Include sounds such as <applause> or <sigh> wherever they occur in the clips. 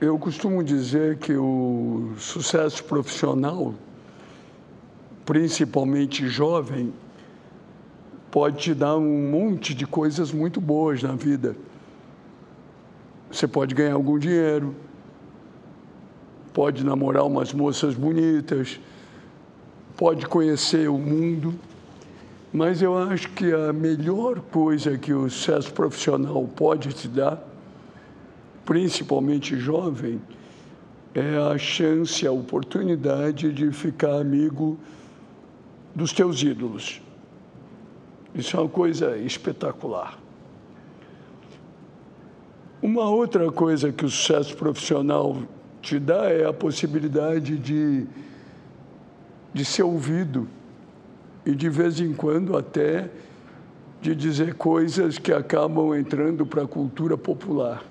Eu costumo dizer que o sucesso profissional, principalmente jovem, pode te dar um monte de coisas muito boas na vida. Você pode ganhar algum dinheiro, pode namorar umas moças bonitas, pode conhecer o mundo, mas eu acho que a melhor coisa que o sucesso profissional pode te dar, principalmente jovem, é a chance, a oportunidade de ficar amigo dos teus ídolos. Isso é uma coisa espetacular. Uma outra coisa que o sucesso profissional te dá é a possibilidade de, de ser ouvido e, de vez em quando, até de dizer coisas que acabam entrando para a cultura popular.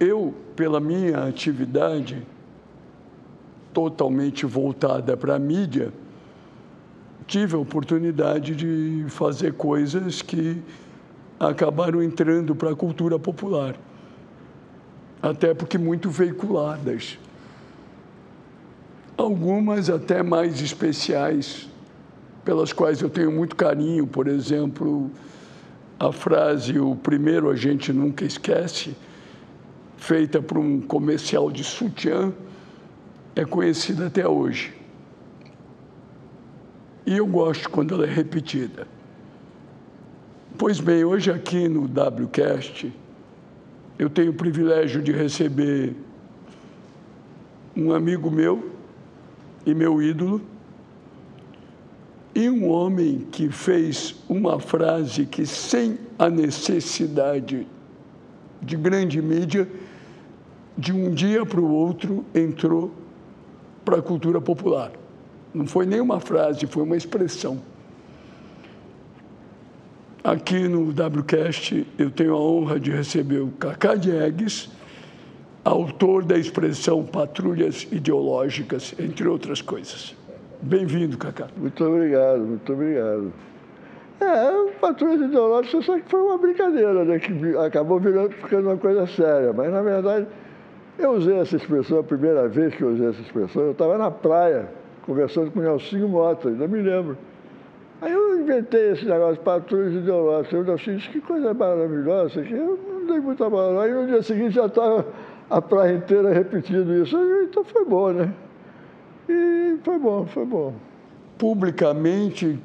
Eu, pela minha atividade totalmente voltada para a mídia, tive a oportunidade de fazer coisas que acabaram entrando para a cultura popular até porque muito veiculadas. Algumas até mais especiais, pelas quais eu tenho muito carinho, por exemplo, a frase o primeiro a gente nunca esquece, feita por um comercial de sutiã, é conhecida até hoje. E eu gosto quando ela é repetida. Pois bem, hoje aqui no WCast, eu tenho o privilégio de receber um amigo meu e meu ídolo, e um homem que fez uma frase que, sem a necessidade de grande mídia, de um dia para o outro entrou para a cultura popular. Não foi nem uma frase, foi uma expressão. Aqui no WCast eu tenho a honra de receber o Cacá Diegues, autor da expressão patrulhas ideológicas, entre outras coisas. Bem-vindo, Cacá. Muito obrigado, muito obrigado. É, patrulhas ideológicas só que foi uma brincadeira, né, que acabou virando, ficando uma coisa séria, mas na verdade eu usei essa expressão, a primeira vez que eu usei essa expressão, eu estava na praia, conversando com o Nelsinho Mota, ainda me lembro. Aí eu inventei esse negócio de patrulhas ideológicas. Eu disse, que coisa maravilhosa, que eu não dei muita bola. Aí no dia seguinte já estava a praia inteira repetindo isso. Então foi bom, né? E foi bom, foi bom. Publicamente,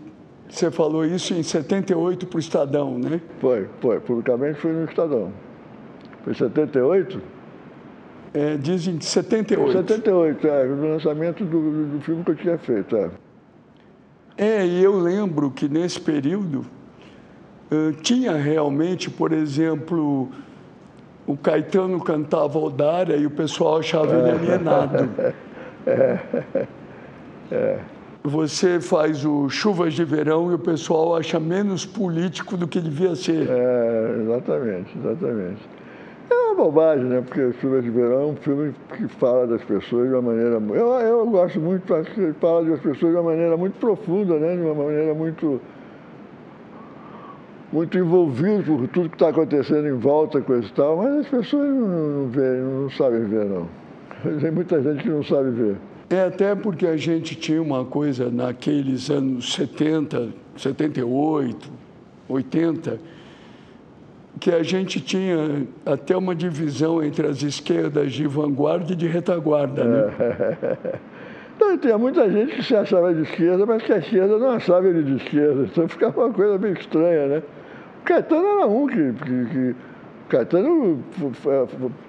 você falou isso em 78 para o Estadão, né? Foi, foi. Publicamente foi no Estadão. Foi 78? É, dizem 78. 78, é, no lançamento do, do filme que eu tinha feito, é. É, e eu lembro que nesse período uh, tinha realmente, por exemplo, o Caetano cantava Odária e o pessoal achava ele alienado. <laughs> É. É. Você faz o Chuvas de Verão e o pessoal acha menos político do que devia ser. É, exatamente, exatamente. É uma bobagem, né? Porque Chuvas de Verão é um filme que fala das pessoas de uma maneira. Eu, eu gosto muito, acho que ele fala das pessoas de uma maneira muito profunda, né? De uma maneira muito. muito envolvido por tudo que está acontecendo em volta, coisa e tal, mas as pessoas não, não, veem, não sabem ver, não. <laughs> Tem muita gente que não sabe ver. É até porque a gente tinha uma coisa naqueles anos 70, 78, 80 que a gente tinha até uma divisão entre as esquerdas de vanguarda e de retaguarda, né? <laughs> Então, tinha muita gente que se achava de esquerda, mas que a esquerda não achava ele de esquerda. Então ficava uma coisa meio estranha, né? O Caetano era um que... que, que Caetano,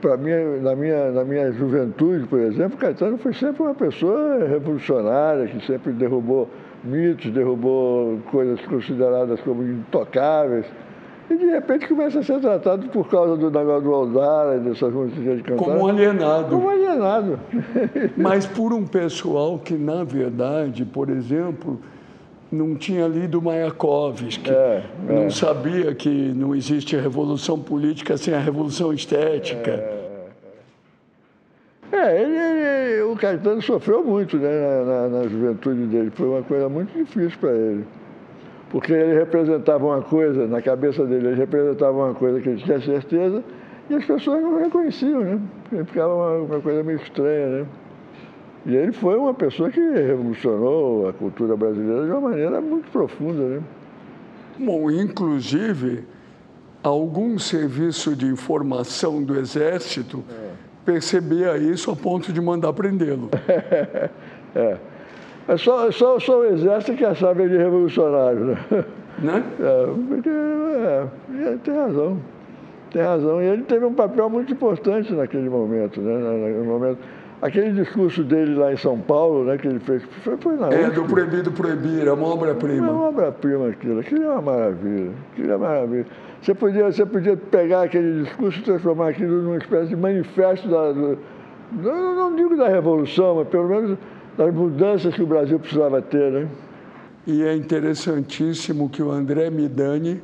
para mim, na minha, na minha juventude, por exemplo, Caetano foi sempre uma pessoa revolucionária, que sempre derrubou mitos, derrubou coisas consideradas como intocáveis. E de repente começa a ser tratado por causa do negócio do Aldara e dessas músicas de cantar. Como um alienado. Como um alienado. <laughs> Mas por um pessoal que, na verdade, por exemplo, não tinha lido Mayakovsky, é, não é. sabia que não existe revolução política sem a revolução estética. É, é, é ele, ele, o Caetano sofreu muito né, na, na, na juventude dele, foi uma coisa muito difícil para ele porque ele representava uma coisa, na cabeça dele, ele representava uma coisa que ele tinha certeza, E as pessoas não reconheciam, né? Ficava uma, uma coisa meio estranha, né? E ele foi uma pessoa que revolucionou a cultura brasileira de uma maneira muito profunda, né? Bom, inclusive, algum serviço de informação do Exército é. percebia isso a ponto de mandar prendê-lo. <laughs> é. É só, só, só o Exército que achava ele revolucionário, né? Né? É, porque, é, tem razão. Tem razão. E ele teve um papel muito importante naquele momento, né? Naquele momento Aquele discurso dele lá em São Paulo, né, que ele fez, foi, foi na É, do Proibido Proibir, é uma obra-prima. É uma obra-prima aquilo, aquilo é uma maravilha, aquilo é uma maravilha. Você podia, você podia pegar aquele discurso e transformar aquilo numa espécie de manifesto da, do, não, não digo da revolução, mas pelo menos das mudanças que o Brasil precisava ter, né? E é interessantíssimo que o André Midani,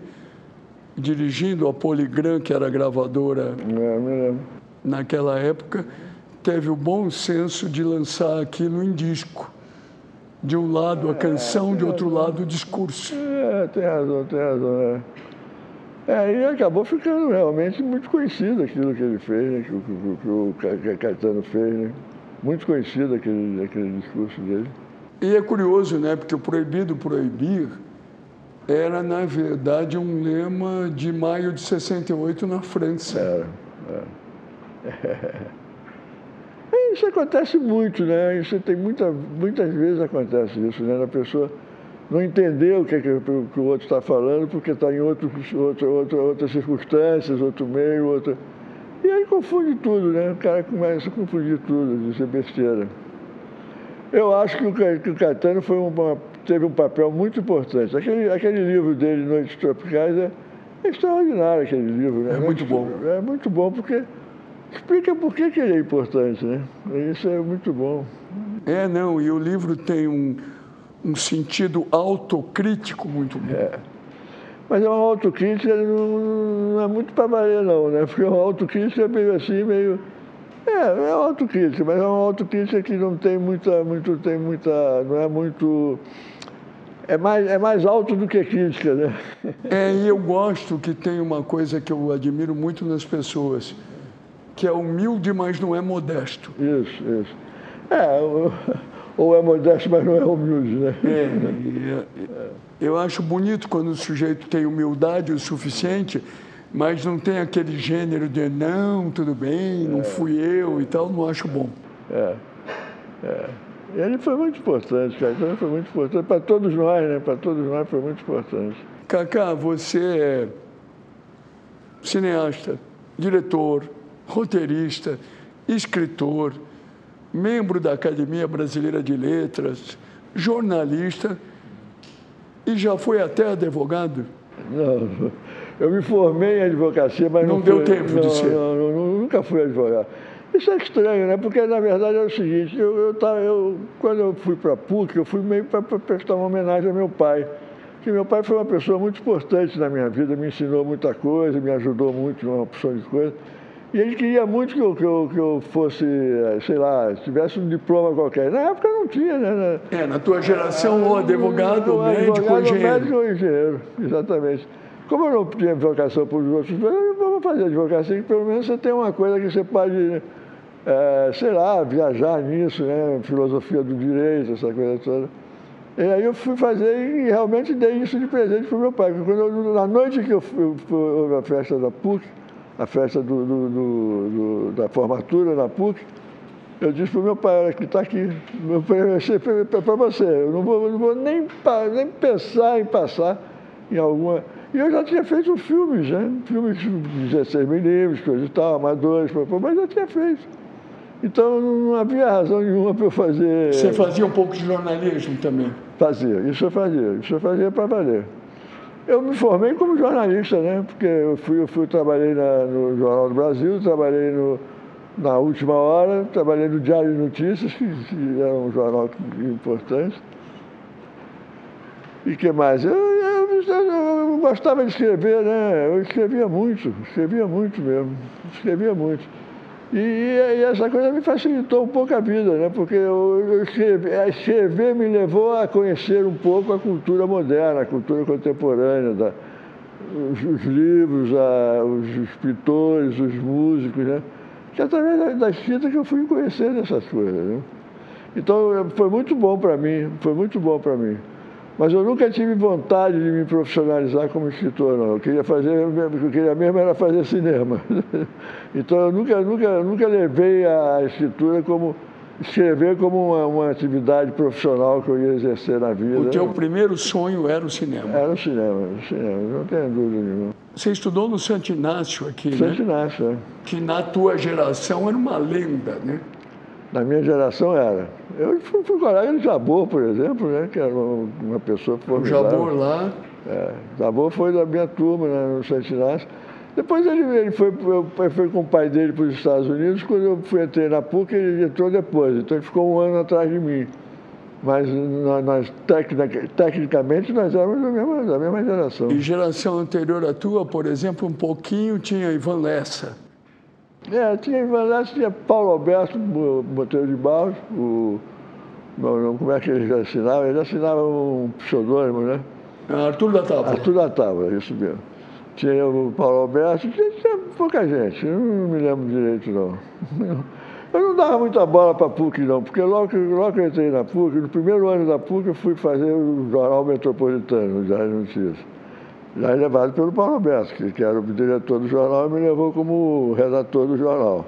dirigindo a Poligram, que era gravadora é, naquela época, teve o bom senso de lançar aquilo em disco. De um lado a canção, é, de outro razão. lado o discurso. É, tem razão, tem razão. É. É, e acabou ficando realmente muito conhecido aquilo que ele fez, né, que o Caetano fez. Né? Muito conhecido aquele, aquele discurso dele. E é curioso, né? Porque o proibido proibir era, na verdade, um lema de maio de 68 na França. Era, <laughs> era. Isso acontece muito, né? Isso tem muita, muitas vezes acontece isso, né? A pessoa não entender o que, é que, o outro está falando porque está em outro, outro, outro, outras circunstâncias, outro meio, outra. E aí confunde tudo, né? O cara começa a confundir tudo, dizer besteira. Eu acho que o, Caetano foi uma, teve um papel muito importante. Aquele, aquele livro dele, Noites Tropicais, é, é extraordinário aquele livro, né? É muito bom. É muito bom porque explica por que, que ele é importante, né? Isso é muito bom. É, não, e o livro tem um, um sentido autocrítico muito bom. É. Mas é uma autocrítica, não, não é muito para valer não, né? Porque uma autocrítica é meio assim, meio... É, é uma autocrítica, mas é uma autocrítica que não tem muita, muito, tem muita, não é muito... É mais, é mais alto do que crítica, né? É, e eu gosto que tem uma coisa que eu admiro muito nas pessoas que é humilde, mas não é modesto. Isso, isso. É, ou é modesto, mas não é humilde, né? É, é, eu acho bonito quando o sujeito tem humildade o suficiente, mas não tem aquele gênero de não, tudo bem, não é. fui eu e tal, não acho bom. É, é. Ele foi muito importante, cara. Ele foi muito importante para todos nós, né? Para todos nós foi muito importante. Cacá, você é cineasta, diretor, roteirista, escritor, membro da Academia Brasileira de Letras, jornalista e já foi até advogado? Não, eu me formei em advocacia, mas não, não deu fui, tempo não, de ser. Não, nunca fui advogado. Isso é estranho, né? Porque na verdade é o seguinte, eu, eu, eu quando eu fui para a PUC, eu fui meio para prestar uma homenagem ao meu pai. Porque meu pai foi uma pessoa muito importante na minha vida, me ensinou muita coisa, me ajudou muito numa opção de coisa. E ele queria muito que eu, que eu, que eu fosse, eh, sei lá, tivesse um diploma qualquer. Na época não tinha, né? É, na tua geração, ou advogado, ou médico, advogado, ou engenheiro. médico ou engenheiro, exatamente. Como eu não tinha vocação para os outros dois, eu vou fazer advocacia, que pelo menos você tem uma coisa que você pode, é, sei lá, viajar nisso, né? Filosofia do direito, essa coisa toda. E aí eu fui fazer e realmente dei isso de presente para o meu pai. Quando eu, na noite que eu fui, fui a festa da PUC, a festa do, do, do, da formatura na PUC, eu disse para o meu pai, que está aqui, para você, eu não vou, não vou nem, nem pensar em passar em alguma. E eu já tinha feito filmes, né? Filmes de 16 milímetros, coisa e tal, amadores, mas já tinha feito. Então não havia razão nenhuma para eu fazer. Você fazia um pouco de jornalismo também? Fazia, isso eu fazia, isso eu fazia para valer. Eu me formei como jornalista, né? Porque eu fui, eu fui trabalhei na, no Jornal do Brasil, trabalhei no, na última hora, trabalhei no Diário de Notícias, que, era um jornal importante. E que mais? Eu, eu, eu, gostava de escrever, né? Eu escrevia muito, escrevia muito mesmo, escrevia muito. E, e, essa coisa me facilitou um pouco a vida, né? porque eu, eu escrever, escrever me levou a conhecer um pouco a cultura moderna, a cultura contemporânea da, os, os livros, a, os escritores, os músicos, né? Que é através da, da escrita que eu fui conhecendo essas coisas. Né? Então foi muito bom para mim, foi muito bom para mim. Mas eu nunca tive vontade de me profissionalizar como escritor, não. Eu queria fazer, eu queria mesmo era fazer cinema. <laughs> Então eu nunca, nunca, nunca levei a escritura como escrever como uma, uma, atividade profissional que eu ia exercer na vida. O teu primeiro sonho era o cinema? Era o cinema, o cinema, não tenho dúvida nenhuma. Você estudou no Santo Inácio aqui, Santo né? Santo Inácio, é. Que na tua geração era uma lenda, né? Na minha geração era. Eu fui, colega de Jabor, por exemplo, né? que era uma, pessoa formidável. O Jabor lá? É, Jabor foi da minha turma né, no Santo Inácio. Depois ele, ele foi, eu, foi com o pai dele para os Estados Unidos, quando eu fui entrar na PUC, ele entrou depois. Então ele ficou um ano atrás de mim. Mas nós, nós tecnicamente, nós éramos da mesma, da mesma geração. E geração anterior à tua, por exemplo, um pouquinho tinha Ivan Lessa. É, tinha Lessa, tinha Paulo Alberto Monteiro de Barros, o, não, como é que ele assinava? Ele assinava um pseudônimo, né? Arthur da Távola. Arthur da Távola, isso mesmo. Tinha o Paulo Alberto, tinha, tinha pouca gente, eu não me lembro direito não. <laughs> Eu não dava muita bola para a PUC não, porque logo, logo que eu entrei na PUC, no primeiro ano da PUC eu fui fazer o Jornal Metropolitano, o Diário de Notícias. Já levado pelo Paulo Alberto, que, era o diretor do jornal, e me levou como redator do jornal.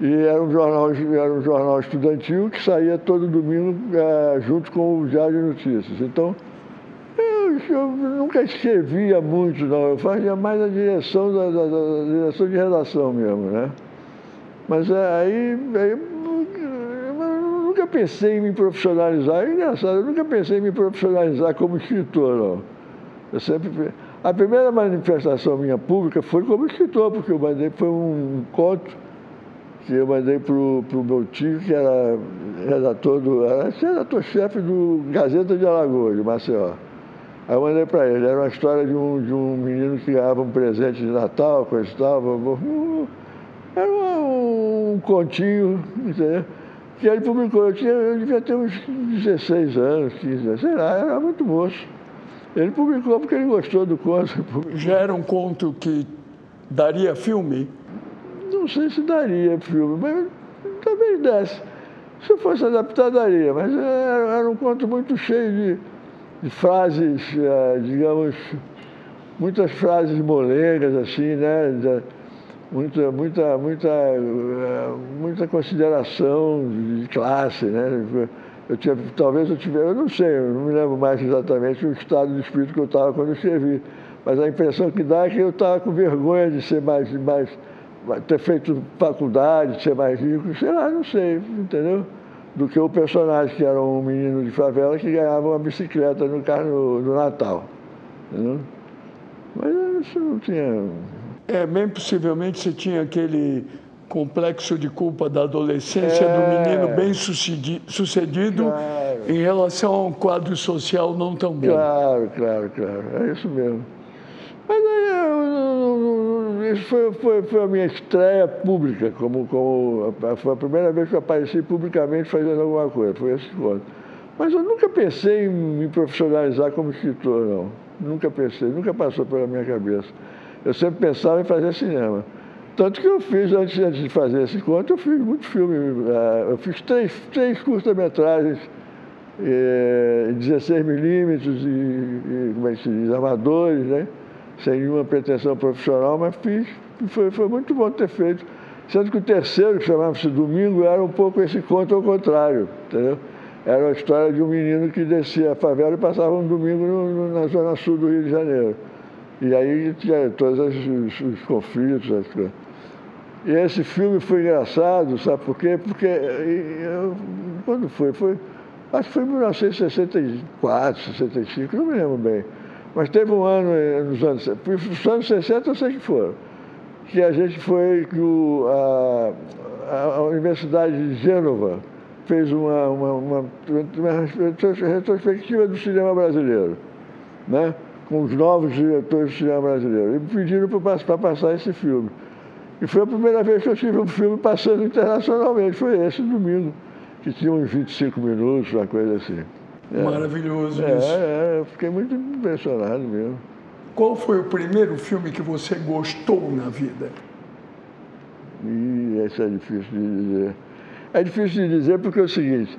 E era um jornal, era um jornal estudantil que saía todo domingo é, junto com o Diário de Notícias. Então, eu nunca escrevia muito, não. Eu fazia mais a direção da, da, da direção de redação mesmo, né? Mas é, aí, aí eu nunca pensei em me profissionalizar. É engraçado, eu nunca pensei em me profissionalizar como escritor, não. Eu sempre... A primeira manifestação minha pública foi como escritor, porque eu mandei, foi um conto que eu mandei para o meu tio, que era redator do. era redator-chefe do Gazeta de Alagoas, de Maceió. Aí eu mandei para ele, era uma história de um, de um menino que ganhava um presente de Natal, coisa e tal. Era um, um continho, entendeu? Que ele publicou. Eu, tinha, eu devia ter uns 16 anos, 15 sei lá, era muito moço. Ele publicou porque ele gostou do conto. Já era um conto que daria filme? Não sei se daria filme, mas talvez desse. Se fosse adaptar, daria, mas era, era um conto muito cheio de de frases, eh, digamos, muitas frases molengas, assim, né? Muita, muita, muita, eh, muita consideração de classe, né? Eu tinha, talvez eu tivesse, eu não sei, eu não me lembro mais exatamente o estado de espírito que eu estava quando eu escrevi, mas a impressão que dá é que eu estava com vergonha de ser mais, mais, ter feito faculdade, de ser mais rico, sei lá, não sei, entendeu? do que o personagem, que era um menino de favela que ganhava uma bicicleta no, no, no Natal. Entendeu? Mas isso não tinha. É, bem possivelmente você tinha aquele complexo de culpa da adolescência é, do menino bem sucedido claro. em relação a um quadro social não tão bom. Claro, claro, claro. É isso mesmo. Mas aí isso foi, foi, foi, a minha estreia pública, como, como foi a primeira vez que eu apareci publicamente fazendo alguma coisa, foi esse conto. Mas eu nunca pensei em me profissionalizar como escritor, não. Nunca pensei, nunca passou pela minha cabeça. Eu sempre pensava em fazer cinema. Tanto que eu fiz, antes, antes de fazer esse conto, eu fiz muito filme. Eh, eu fiz três, três curta-metragens em 16 milímetros e, como é que se diz, amadores, né? sem nenhuma pretensão profissional, mas fiz. Foi, foi muito bom ter feito. Sendo que o terceiro, que chamava-se Domingo, era um pouco esse conto ao contrário, entendeu? Era a história de um menino que descia a favela e passava um domingo no, no, na zona sul do Rio de Janeiro. E aí tinha todos os, os conflitos, as coisas. E esse filme foi engraçado, sabe por quê? Porque eu, quando foi? foi? Acho que foi em 1964, 65, não me lembro bem. Mas teve um ano eh, nos anos, nos anos 60 eu sei que foram, que a gente foi, que o, a, a Universidade de Gênova fez uma, uma, uma, uma retrospectiva do cinema brasileiro, né? com os novos diretores do cinema brasileiro. E pediram para passar esse filme. E foi a primeira vez que eu tive um filme passando internacionalmente, foi esse domingo, que tinha uns 25 minutos, uma coisa assim. É. Maravilhoso é, isso. É, eu fiquei muito impressionado mesmo. Qual foi o primeiro filme que você gostou na vida? E isso é difícil de dizer. É difícil de dizer porque é o seguinte,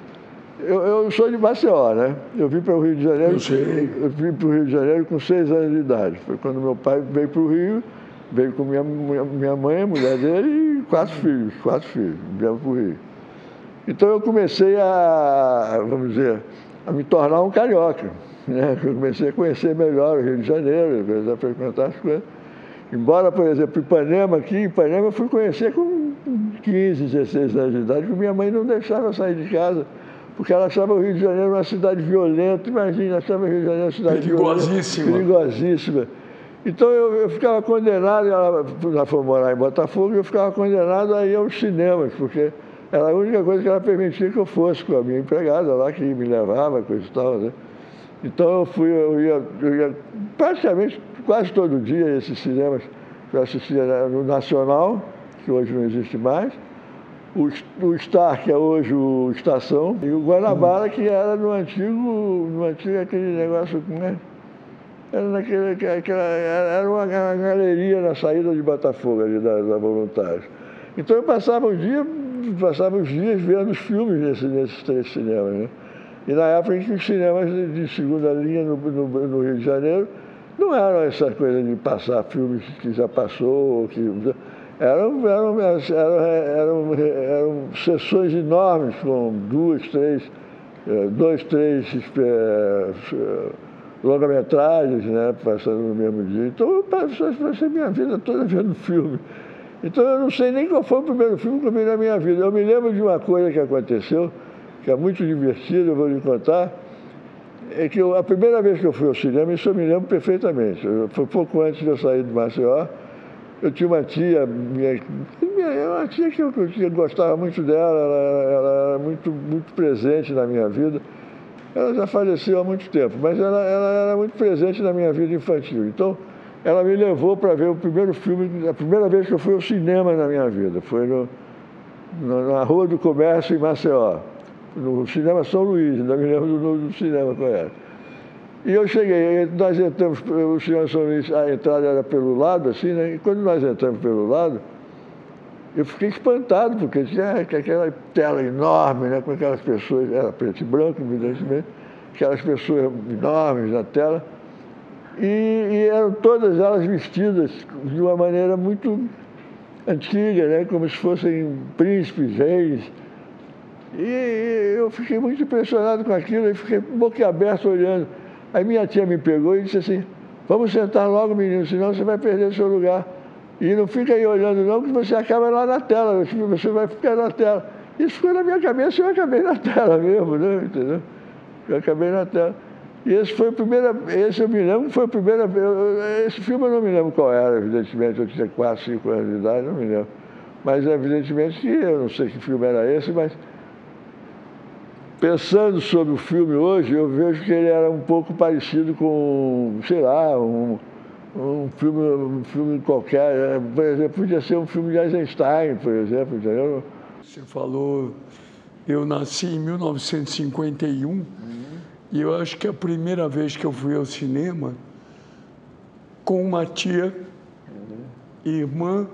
eu, eu sou de Maceió, né? Eu vim para o Rio de Janeiro. Eu sei. Eu vim para o Rio de Janeiro com seis anos de idade. Foi quando meu pai veio para o Rio, veio com minha, minha mãe, a mulher dele e quatro filhos, quatro filhos, viemos para o Rio. Então eu comecei a, vamos dizer, a me tornar um carioca. Né? <laughs> Eu comecei a conhecer melhor o Rio de Janeiro, comecei a frequentar as coisas. Embora, por exemplo, Ipanema aqui, Ipanema eu fui conhecer com 15, 16 anos de idade, porque minha mãe não deixava sair de casa, porque ela achava o Rio de Janeiro uma cidade violenta, imagina, achava o Rio de Janeiro uma cidade perigosíssima. Violenta, perigosíssima. Então eu, eu ficava condenado, ela, ela foi morar em Botafogo, eu ficava condenado a ir aos cinemas, porque era a única coisa que ela permitia que eu fosse com a minha empregada lá, que me levava, coisa e tal, né? Então eu fui, eu ia, eu ia praticamente quase todo dia a esses cinemas eu assistia no Nacional, que hoje não existe mais, o, o Star, que é hoje o Estação, e o Guanabara, que era no antigo, no antigo aquele negócio, né? Era, naquele, aquela, era uma, galeria na saída de Botafogo, ali da, da Voluntários. Então eu passava o dia, passava os dias vendo os filmes nesse, nesses três cinemas, né? E na época em que os cinemas de segunda linha no, no, no, Rio de Janeiro não eram essa coisa de passar filmes que já passou, que eram, eram, eram, eram, eram sessões enormes com duas, três, eh, dois, três é, longa-metragens, né, passando no mesmo dia. Então eu passei minha vida toda vendo filme. Então eu não sei nem qual foi o primeiro filme que eu vi na minha vida. Eu me lembro de uma coisa que aconteceu, que é muito divertido, eu vou lhe contar, é que eu, a primeira vez que eu fui ao cinema, isso eu me lembro perfeitamente. Foi pouco antes de eu sair de Maceió. Eu tinha uma tia, minha, minha, uma tia que eu, eu gostava muito dela, ela, ela, era muito, muito presente na minha vida. Ela já faleceu há muito tempo, mas ela, ela era muito presente na minha vida infantil. Então, ela me levou para ver o primeiro filme, a primeira vez que eu fui ao cinema na minha vida. Foi no, na Rua do Comércio, em Maceió no cinema São Luís, ainda me lembro do nome do cinema qual era. E eu cheguei, nós entramos, o cinema São Luís, a entrada era pelo lado, assim, né? E quando nós entramos pelo lado, eu fiquei espantado, porque tinha aquela tela enorme, né? Com aquelas pessoas, era preto e branco, evidentemente, aquelas pessoas enormes na tela. E, e eram todas elas vestidas de uma maneira muito antiga, né? Como se fossem príncipes, reis e eu fiquei muito impressionado com aquilo e fiquei boquiaberto olhando. Aí minha tia me pegou e disse assim, vamos sentar logo, menino, senão você vai perder seu lugar. E não fica aí olhando não, que você acaba lá na tela, você vai ficar na tela. Isso ficou na minha cabeça e eu acabei na tela mesmo, né? entendeu? Eu acabei na tela. E esse foi o primeiro, esse eu me lembro foi o primeiro, esse filme eu não me lembro qual era, evidentemente, eu tinha 4, 5 anos de idade, não me lembro. Mas evidentemente que eu não sei que filme era esse, mas Pensando sobre o filme hoje, eu vejo que ele era um pouco parecido com, sei lá, um, um, filme, um filme qualquer. Né? Por exemplo, podia ser um filme de Eisenstein, por exemplo, entendeu? Você falou, eu nasci em 1951 uhum. e eu acho que a primeira vez que eu fui ao cinema com uma tia, uhum. irmã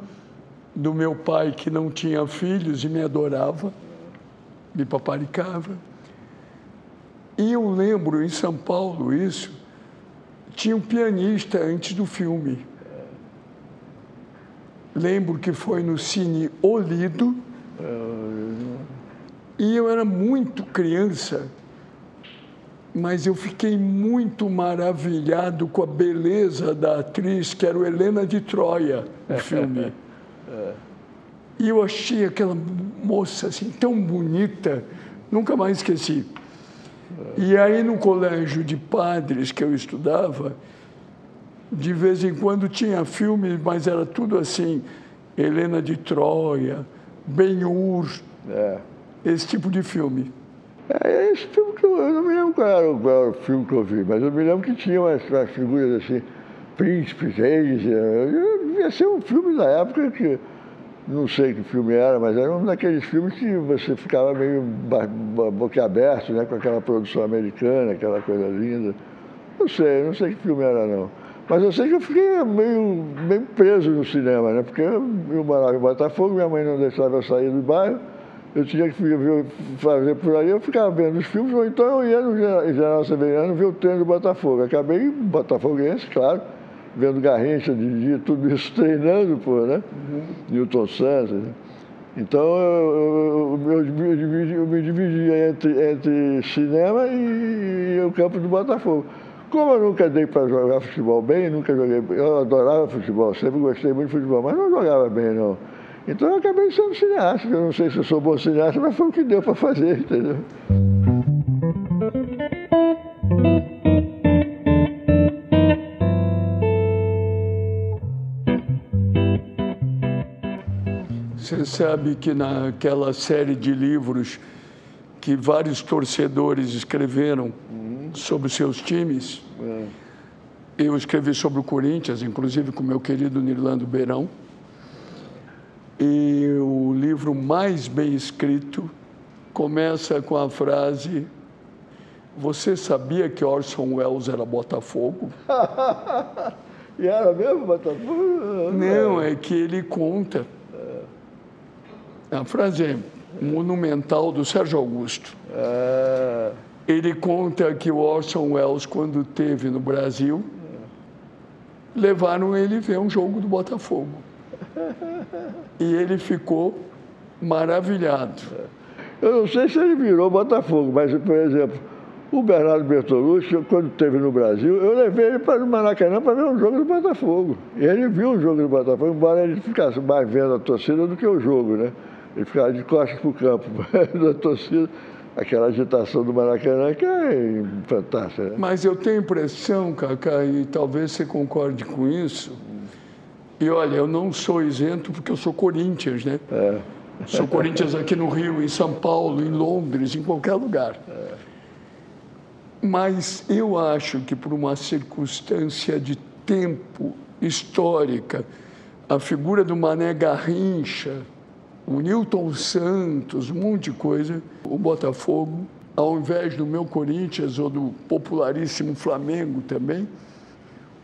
do meu pai que não tinha filhos e me adorava, me paparicava. E eu lembro em São Paulo isso, tinha um pianista antes do filme. Lembro que foi no Cine Olido. E eu era muito criança, mas eu fiquei muito maravilhado com a beleza da atriz, que era o Helena de Troia, no filme. <laughs> E eu achei aquela moça assim tão bonita, nunca mais esqueci. E aí no colégio de padres que eu estudava, de vez em quando tinha filmes, mas era tudo assim, Helena de Troia, Ben-Hur, é. esse tipo de filme. É esse filme que eu, eu não me lembro qual era, qual era, o filme que eu vi, mas eu me lembro que tinha umas, umas figuras assim, príncipes, reis, é, devia ser um filme da época que não sei que filme era, mas era um daqueles filmes que você ficava meio boquiaberto, né, com aquela produção americana, aquela coisa linda. Não sei, não sei que filme era não. Mas eu sei que eu fiquei meio, meio preso no cinema, né? Porque eu, morava em Botafogo, minha mãe não deixava eu sair do bairro, eu tinha que ver, fazer por aí, eu ficava vendo os filmes, ou então eu ia no General Severiano ver o treino do Botafogo. Acabei botafoguense, claro, vendo Garrincha de dia, tudo isso <laughs> treinando, pô, né? Uhum. Newton Santos. Né? Então eu, eu, eu, eu, me dividia entre, entre cinema e, e o campo do Botafogo. Como eu nunca dei para jogar futebol bem, nunca joguei eu adorava futebol, sempre gostei muito de futebol, mas não jogava bem não. Então eu acabei sendo cineasta, eu não sei se eu sou bom cineasta, mas foi o que deu para fazer, entendeu? Você sabe que naquela série de livros que vários torcedores escreveram uhum. sobre seus times, é. eu escrevi sobre o Corinthians, inclusive com meu querido Nirlando Beirão. E o livro mais bem escrito começa com a frase: Você sabia que Orson Welles era Botafogo? <laughs> e era mesmo Botafogo? Não, é que ele conta a frase é monumental do Sérgio Augusto. É... Ele conta que o Orson Welles, quando teve no Brasil, levaram ele ver um jogo do Botafogo. E ele ficou maravilhado. Eu não sei se ele virou Botafogo, mas, por exemplo, o Bernardo Bertolucci, quando esteve no Brasil, eu levei ele para o Maracanã para ver um jogo do Botafogo. E ele viu o jogo do Botafogo, embora ele ficasse mais vendo a torcida do que o jogo, né? Ele ficava de costas para o campo, <laughs> da torcida, aquela agitação do Maracanã que é fantástica. Né? Mas eu tenho a impressão, Cacá, e talvez você concorde com isso, e olha, eu não sou isento porque eu sou Corinthians, né? É. Sou Corinthians aqui no Rio, em São Paulo, em Londres, em qualquer lugar. É. Mas eu acho que por uma circunstância de tempo histórica, a figura do Mané Garrincha, o Newton Santos, um monte de coisa. O Botafogo, ao invés do meu Corinthians ou do popularíssimo Flamengo também,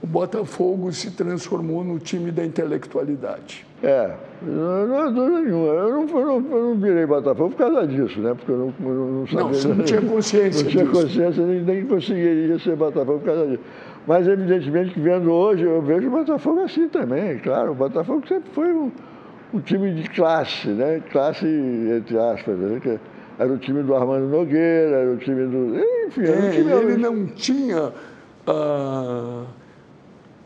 o Botafogo se transformou no time da intelectualidade. É, não, não há dúvida nenhuma. Eu não, eu, não, eu não virei Botafogo por causa disso, né? Porque eu não, eu não sabia. Não, você não tinha consciência Não tinha disso. consciência, nem, nem conseguiria ser Botafogo por causa disso. Mas, evidentemente, que vendo hoje, eu vejo o Botafogo assim também, claro. O Botafogo sempre foi um um time de classe, né? Classe, entre aspas, né? Era o time do Armando Nogueira, era o time do. Enfim, era é, time. Ele não tinha a,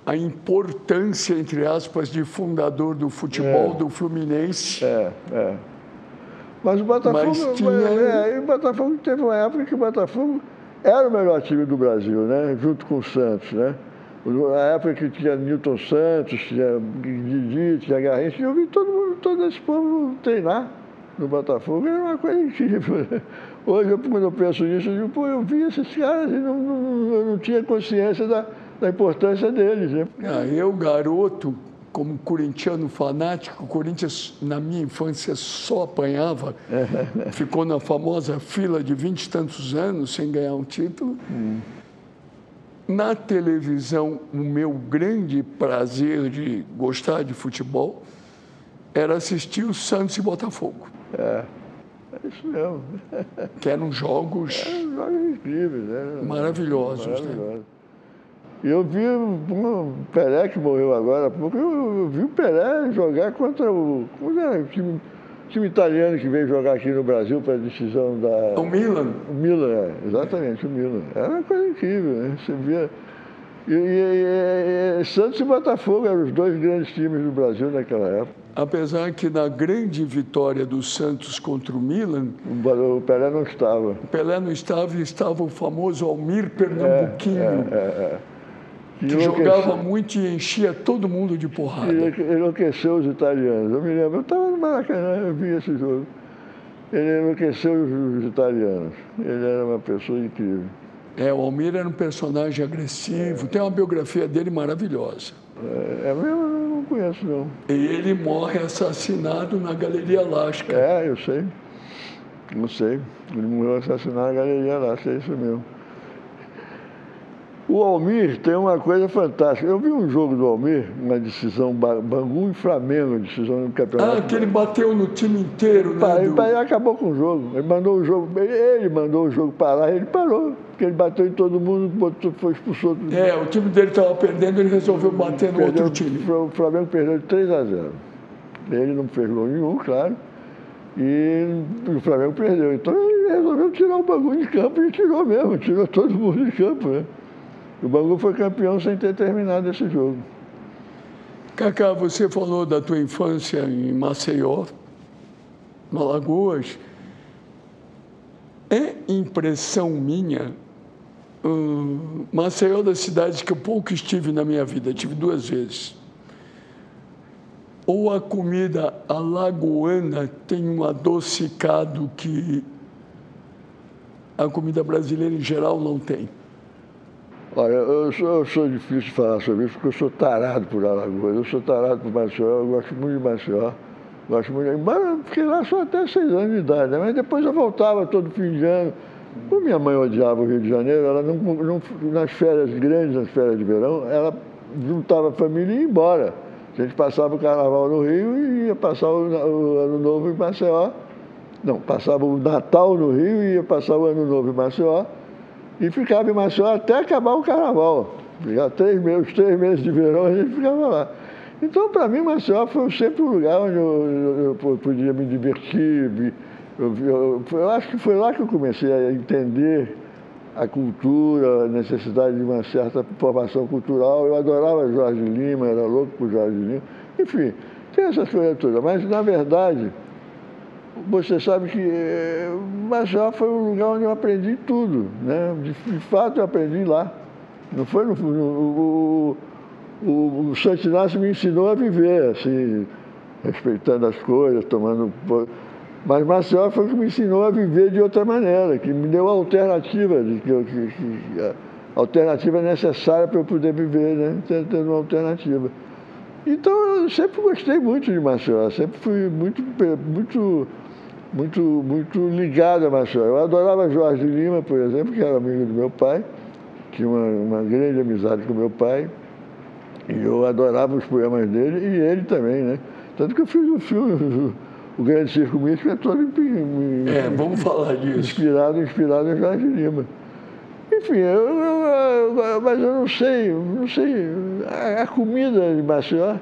a importância, entre aspas, de fundador do futebol é. do Fluminense. É, é. Mas o Botafogo. Mas tinha... é, o Botafogo teve uma época que o Botafogo era o melhor time do Brasil, né? Junto com o Santos, né? Na época que tinha Newton Santos, tinha Didi, tinha Garrincha, eu vi todo mundo, todo esse povo treinar no Botafogo, era uma coisa incrível. <laughs> Hoje, quando eu penso nisso, eu digo, pô, eu vi esses caras e não, não, eu não tinha consciência da, da importância deles. Né? Ah, eu, garoto, como corintiano fanático, o Corinthians, na minha infância, só apanhava. <laughs> Ficou na famosa fila de vinte e tantos anos sem ganhar um título. Hum. Na televisão, o meu grande prazer de gostar de futebol era assistir o Santos e Botafogo. É, é isso mesmo. <laughs> Que eram jogos, é, jogos incríveis, né? maravilhosos. Maravilhosos. Né? Eu vi o Pelé que morreu agora, porque eu vi o Pelé jogar contra o. Como era o time time italiano que veio jogar aqui no Brasil para a decisão da. O Milan? O Milan, é, exatamente, o Milan. Era uma coisa incrível, né? Você via. E, e, e, Santos e Botafogo eram os dois grandes times do Brasil naquela época. Apesar que na grande vitória do Santos contra o Milan. O Pelé não estava. O Pelé não estava e estava o famoso Almir Pernambuquinho. É, é, é, que jogava muito e enchia todo mundo de porrada. Enlouqueceu os italianos. Eu me lembro, eu estava no Maracanã, eu vi esse jogo. Ele enlouqueceu os, italianos. Ele era uma pessoa incrível. É, o Almir era um personagem agressivo, é. tem uma biografia dele maravilhosa. É, é mesmo? Eu não conheço, não. E ele morre assassinado na Galeria Lasca. É, eu sei. Não sei. Ele morreu assassinado na Galeria Lasca, é isso mesmo. O Almir tem uma coisa fantástica. Eu vi um jogo do Almir, uma decisão Bangu e Flamengo, decisão do campeonato. Ah, que ele bateu no time inteiro, né? Ele, do... ele acabou com o jogo. Ele mandou o jogo, ele mandou o jogo parar, ele parou, porque ele bateu em todo mundo, botou, foi expulsou. É, o time dele estava perdendo, ele resolveu bater no perdeu, outro time. O Flamengo perdeu de 3 a 0. Ele não fez gol nenhum, claro. E o Flamengo perdeu. Então ele resolveu tirar o Bangu de campo e tirou mesmo, tirou todo mundo de campo, né? O Bangu foi campeão sem ter terminado esse jogo. Cacá, você falou da tua infância em Maceió, Malagoas. É impressão minha, hum, Maceió é das cidades que eu pouco estive na minha vida, tive duas vezes. Ou a comida alagoana tem um adocicado que a comida brasileira em geral não tem. Olha, eu sou, eu sou difícil de falar sobre isso porque eu sou tarado por Alagoas, eu sou tarado por Maceió, eu gosto muito de Maceió. Gosto muito, embora fiquei lá só até seis anos de idade, né? mas depois eu voltava todo fim de ano. Como minha mãe odiava o Rio de Janeiro, ela não, não, nas férias grandes, nas férias de verão, ela juntava a família e ia embora. A gente passava o carnaval no Rio e ia passar o, o Ano Novo em Maceió. Não, passava o Natal no Rio e ia passar o Ano Novo em Maceió e ficava em Maceió até acabar o carnaval. Já três meses, três meses de verão a gente ficava lá. Então, para mim, Maceió foi sempre um lugar onde eu, eu, eu podia me divertir. Eu, eu, acho que foi lá que eu comecei a entender a cultura, a necessidade de uma certa formação cultural. Eu adorava Jorge Lima, era louco por Jorge Lima. Enfim, tem essas coisas todas. Mas, na verdade, você sabe que eh, Maceió foi um lugar onde eu aprendi tudo, né? De, de fato eu aprendi lá. Não foi no, no o, o, o Santo Inácio me ensinou a viver, assim, respeitando as coisas, tomando. Mas Maceió foi o que me ensinou a viver de outra maneira, que me deu a alternativa, de, que, que, que a alternativa necessária para eu poder viver, né? Tendo uma alternativa. Então eu sempre gostei muito de Maceió, sempre fui muito, muito muito, muito ligado a Maceió. Eu adorava Jorge Lima, por exemplo, que era amigo do meu pai, tinha uma, uma grande amizade com meu pai, e eu adorava os poemas dele e ele também, né? Tanto que eu fiz um filme, <laughs> o Grande Circo Místico é todo é, vamos falar disso. inspirado, inspirado em Jorge Lima. Enfim, eu, eu, eu, mas eu não sei, não sei, a, a comida de Maceió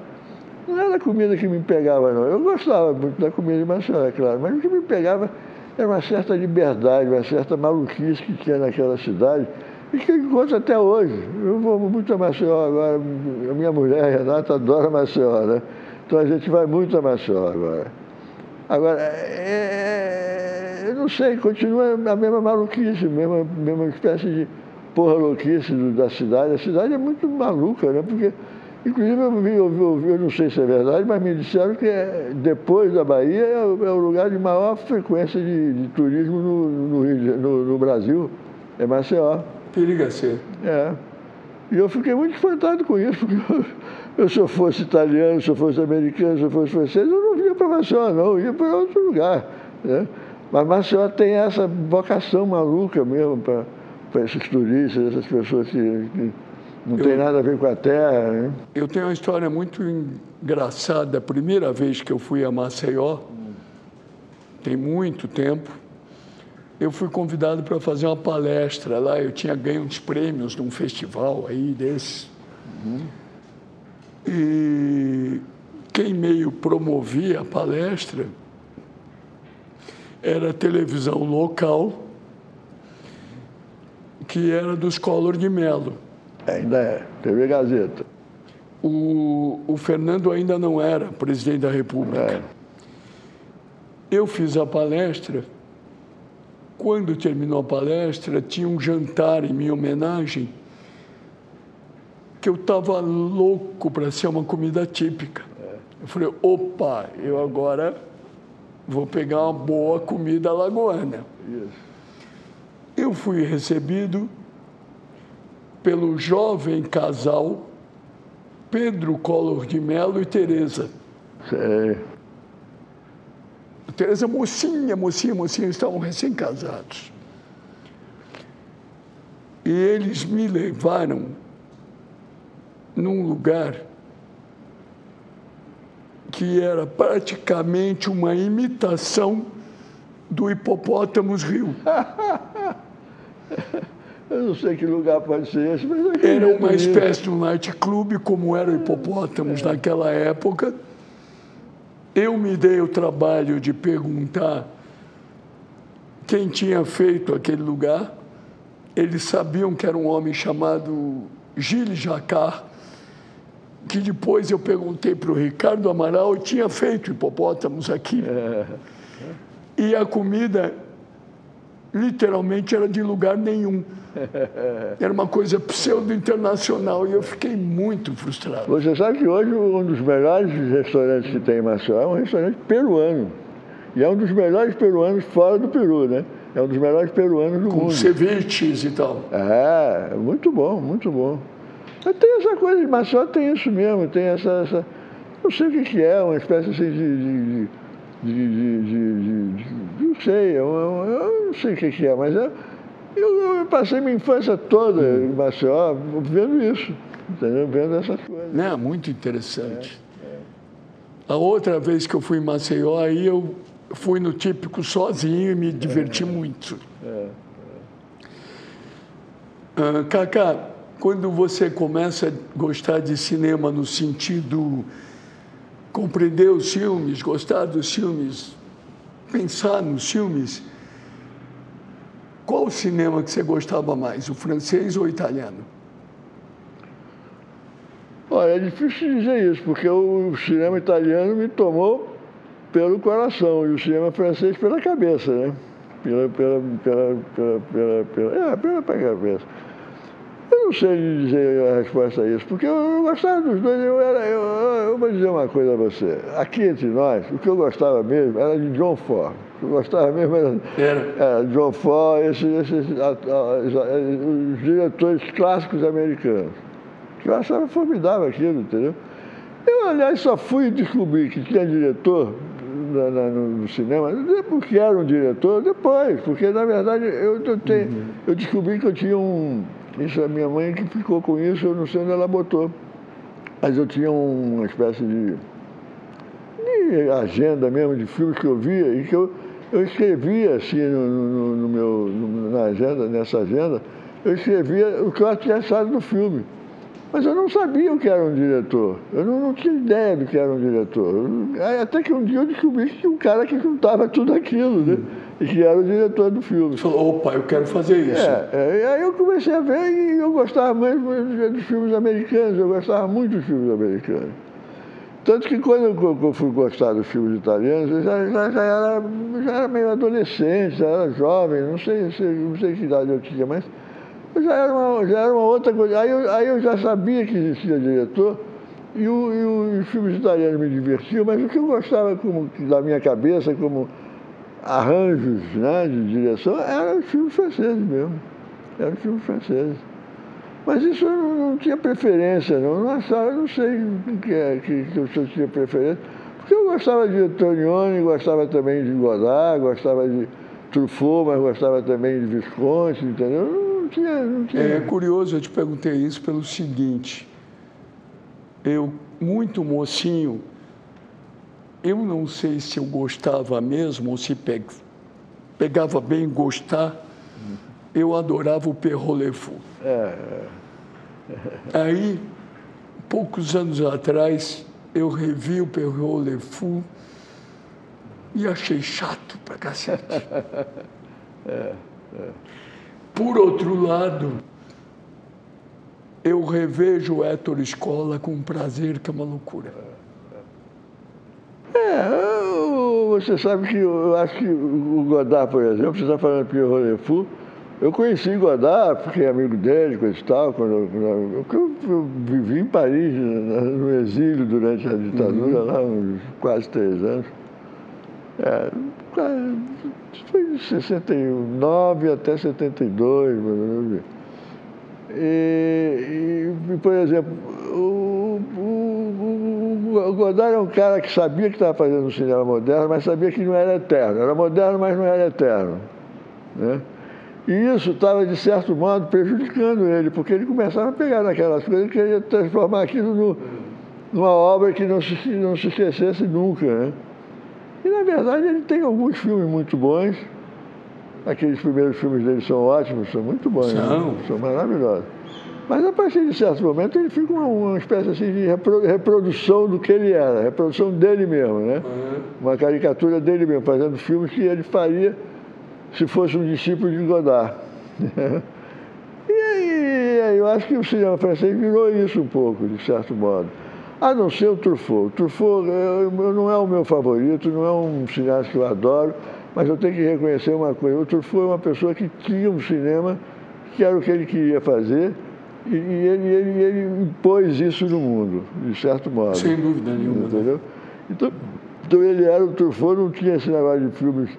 não era a comida que me pegava, não. Eu gostava muito da comida de Maceió, é claro, mas o que me pegava era uma certa liberdade, uma certa maluquice que tinha naquela cidade e que eu encontro até hoje. Eu vou muito a Maceió agora, a minha mulher, a Renata, adora Maceió, né? Então a gente vai muito a Maceió agora. Agora, é, é eu não sei, continua a mesma maluquice, a mesma, mesma espécie de porra louquice da cidade. A cidade é muito maluca, né? Porque Inclusive, eu, vi, eu, vi, eu não sei se é verdade, mas me disseram que é, depois da Bahia é o, é o, lugar de maior frequência de, de turismo no, no, no, no, Brasil, é Maceió. Periga ser. É. E eu fiquei muito espantado com isso, porque eu, eu, se eu fosse italiano, se eu fosse americano, se eu fosse francês, eu não vinha para Maceió, não, eu ia para outro lugar. Né? Mas Maceió tem essa vocação maluca mesmo para esses turistas, essas pessoas que, que não eu, tem nada a ver com a terra. Né? Eu tenho uma história muito engraçada. A primeira vez que eu fui a Maceió, tem muito tempo, eu fui convidado para fazer uma palestra lá. Eu tinha ganho uns prêmios num festival aí desses. Uhum. E quem meio promovia a palestra era a televisão local, que era dos Collor de Mello. Ainda é, TV Gazeta. O, o Fernando ainda não era presidente da República. É. Eu fiz a palestra. Quando terminou a palestra, tinha um jantar em minha homenagem que eu estava louco para ser uma comida típica. É. Eu falei, opa, eu agora vou pegar uma boa comida lagoana. Isso. Eu fui recebido pelo jovem casal Pedro Collor de Mello e Tereza. Sim. Tereza mocinha, mocinha, mocinha, estavam recém-casados. E eles me levaram num lugar que era praticamente uma imitação do hipopótamos rio. <laughs> Eu não sei que lugar pode ser esse, mas eu Era uma espécie de um nightclub, como era o hipopótamos naquela época. Eu me dei o trabalho de perguntar quem tinha feito aquele lugar. Eles sabiam que era um homem chamado Gilles Jacquard, que depois eu perguntei para o Ricardo Amaral tinha feito hipopótamos aqui. E a comida literalmente era de lugar nenhum. <laughs> Era uma coisa pseudo-internacional e eu fiquei muito frustrado. Você sabe que hoje um dos melhores restaurantes que tem em Maceió é um restaurante peruano. E é um dos melhores peruanos fora do Peru, né? É um dos melhores peruanos do Com mundo. ceviches e tal. É, muito bom, muito bom. Mas tem essa coisa de Maceió, tem isso mesmo, tem essa. essa não sei o que, que é, uma espécie assim de. de, de, de, de- de- não sei, eu, eu- não sei o que, é, mas é, eu, eu passei minha infância toda em Maceió vendo isso, entendeu? Vendo essas coisas. Né? Muito interessante. A outra vez que eu fui em Maceió, aí eu fui no típico sozinho e me diverti muito. Ah, Cacá, quando você começa a gostar de cinema no sentido compreender os filmes, gostar dos filmes, pensar nos filmes, qual o cinema que você gostava mais, o francês ou o italiano? Olha, é difícil dizer isso, porque o cinema italiano me tomou pelo coração e o cinema francês pela cabeça, né? Pela, pela, pela, pela, pela, pela, é, pela, cabeça. Eu não sei dizer a resposta a isso, porque eu, gostava dos dois. Eu, era, eu, eu, vou dizer uma coisa a você. Aqui entre nós, o que eu gostava mesmo era de John Ford. O que eu gostava mesmo era, Era. era John Ford, esses, esses, a- a- os diretores clássicos americanos que eu achava formidável aquilo, entendeu? Eu, aliás, só fui descobrir que tinha diretor na- na- no, cinema, é porque era um diretor, depois, porque na verdade eu, eu, tenho, eu descobri que eu tinha um. Isso a minha mãe que ficou com isso, eu não sei onde ela botou. Mas eu tinha um- uma espécie de, de agenda mesmo de filmes que eu via e que eu, eu escrevia assim no, no- no meu, no- na agenda, nessa agenda, eu escrevia o que eu tinha achado do filme. Mas eu não sabia o que era um diretor. Eu não, não tinha ideia do que era um diretor. Até que um dia eu descobri que tinha um cara que juntava tudo aquilo, né? Que era o diretor do filme. Falou, opa, eu quero fazer isso. É, é, e aí eu comecei a ver e eu gostava mais dos filmes americanos, eu gostava muito dos filmes americanos. Tanto que quando eu, eu fui gostar dos filmes italianos, eu já, já, já era, já era meio adolescente, já era jovem, não sei, se- não sei que idade eu tinha, mas já era uma, já era uma outra coisa. Aí eu, aí eu já sabia que existia diretor e, o- e o- e os filmes italianos me divertiam, mas o que eu gostava como, da minha cabeça como arranjos né, de direção eram os filmes franceses mesmo. Eram os filmes franceses. Mas isso eu não, não tinha preferência, não. Não achava, eu não sei o que, é, que, eu tinha preferência. Porque eu gostava de Antonioni, gostava também de Godard, gostava de Truffaut, mas gostava também de Visconti, entendeu? Eu Não tinha. Não tinha... É curioso, eu te perguntei isso pelo seguinte. Eu, muito mocinho, eu não sei se eu gostava mesmo ou se pe- pegava bem gostar, eu adorava o Perrault Le Fou. Aí, poucos anos atrás, eu revi o Perrault Le Fou e achei chato pra cacete. <laughs> Por outro lado, eu revejo o Héctor Escola com prazer, que é uma loucura. É, eu- você sabe que eu acho que o Godard, por exemplo, você está falando de Pierrot Le Fou, eu conheci Godard, fiquei amigo dele, coisa e tal, quando, eu- eu, eu, vivi em Paris, né, no exílio durante a ditadura, lá uns quase três anos. É, foi de 69 até 72, mais ou menos. E, e, por exemplo, o, o, o- o Godard é um cara que sabia que estava fazendo um cinema moderno, mas sabia que não era eterno. Era moderno, mas não era eterno. Né? E isso estava, de certo modo, prejudicando ele, porque ele começava a pegar naquelas coisas e queria transformar aquilo no, numa obra que não se, não se esquecesse nunca. Né? E, na verdade, ele tem alguns filmes muito bons. Aqueles primeiros filmes dele são ótimos, são muito bons, são, né? são maravilhosos. Mas, a partir de certo momento, ele fica uma, uma espécie assim, de reprodução do que ele era, reprodução dele mesmo, né? Uhum. Uma caricatura dele mesmo, fazendo filmes que ele faria se fosse um discípulo de Godard. <laughs> e aí, eu acho que o cinema francês virou isso um pouco, de certo modo. A não ser o Truffaut. O Truffaut não é o meu favorito, não é um cineasta que eu adoro, mas eu tenho que reconhecer uma coisa. O Truffaut é uma pessoa que tinha um cinema que era o que ele queria fazer e, ele, ele, ele impôs isso no mundo, de certo modo. Sem dúvida nenhuma. Né? Entendeu? Então, então ele era o Truffaut, não tinha esse negócio de filmes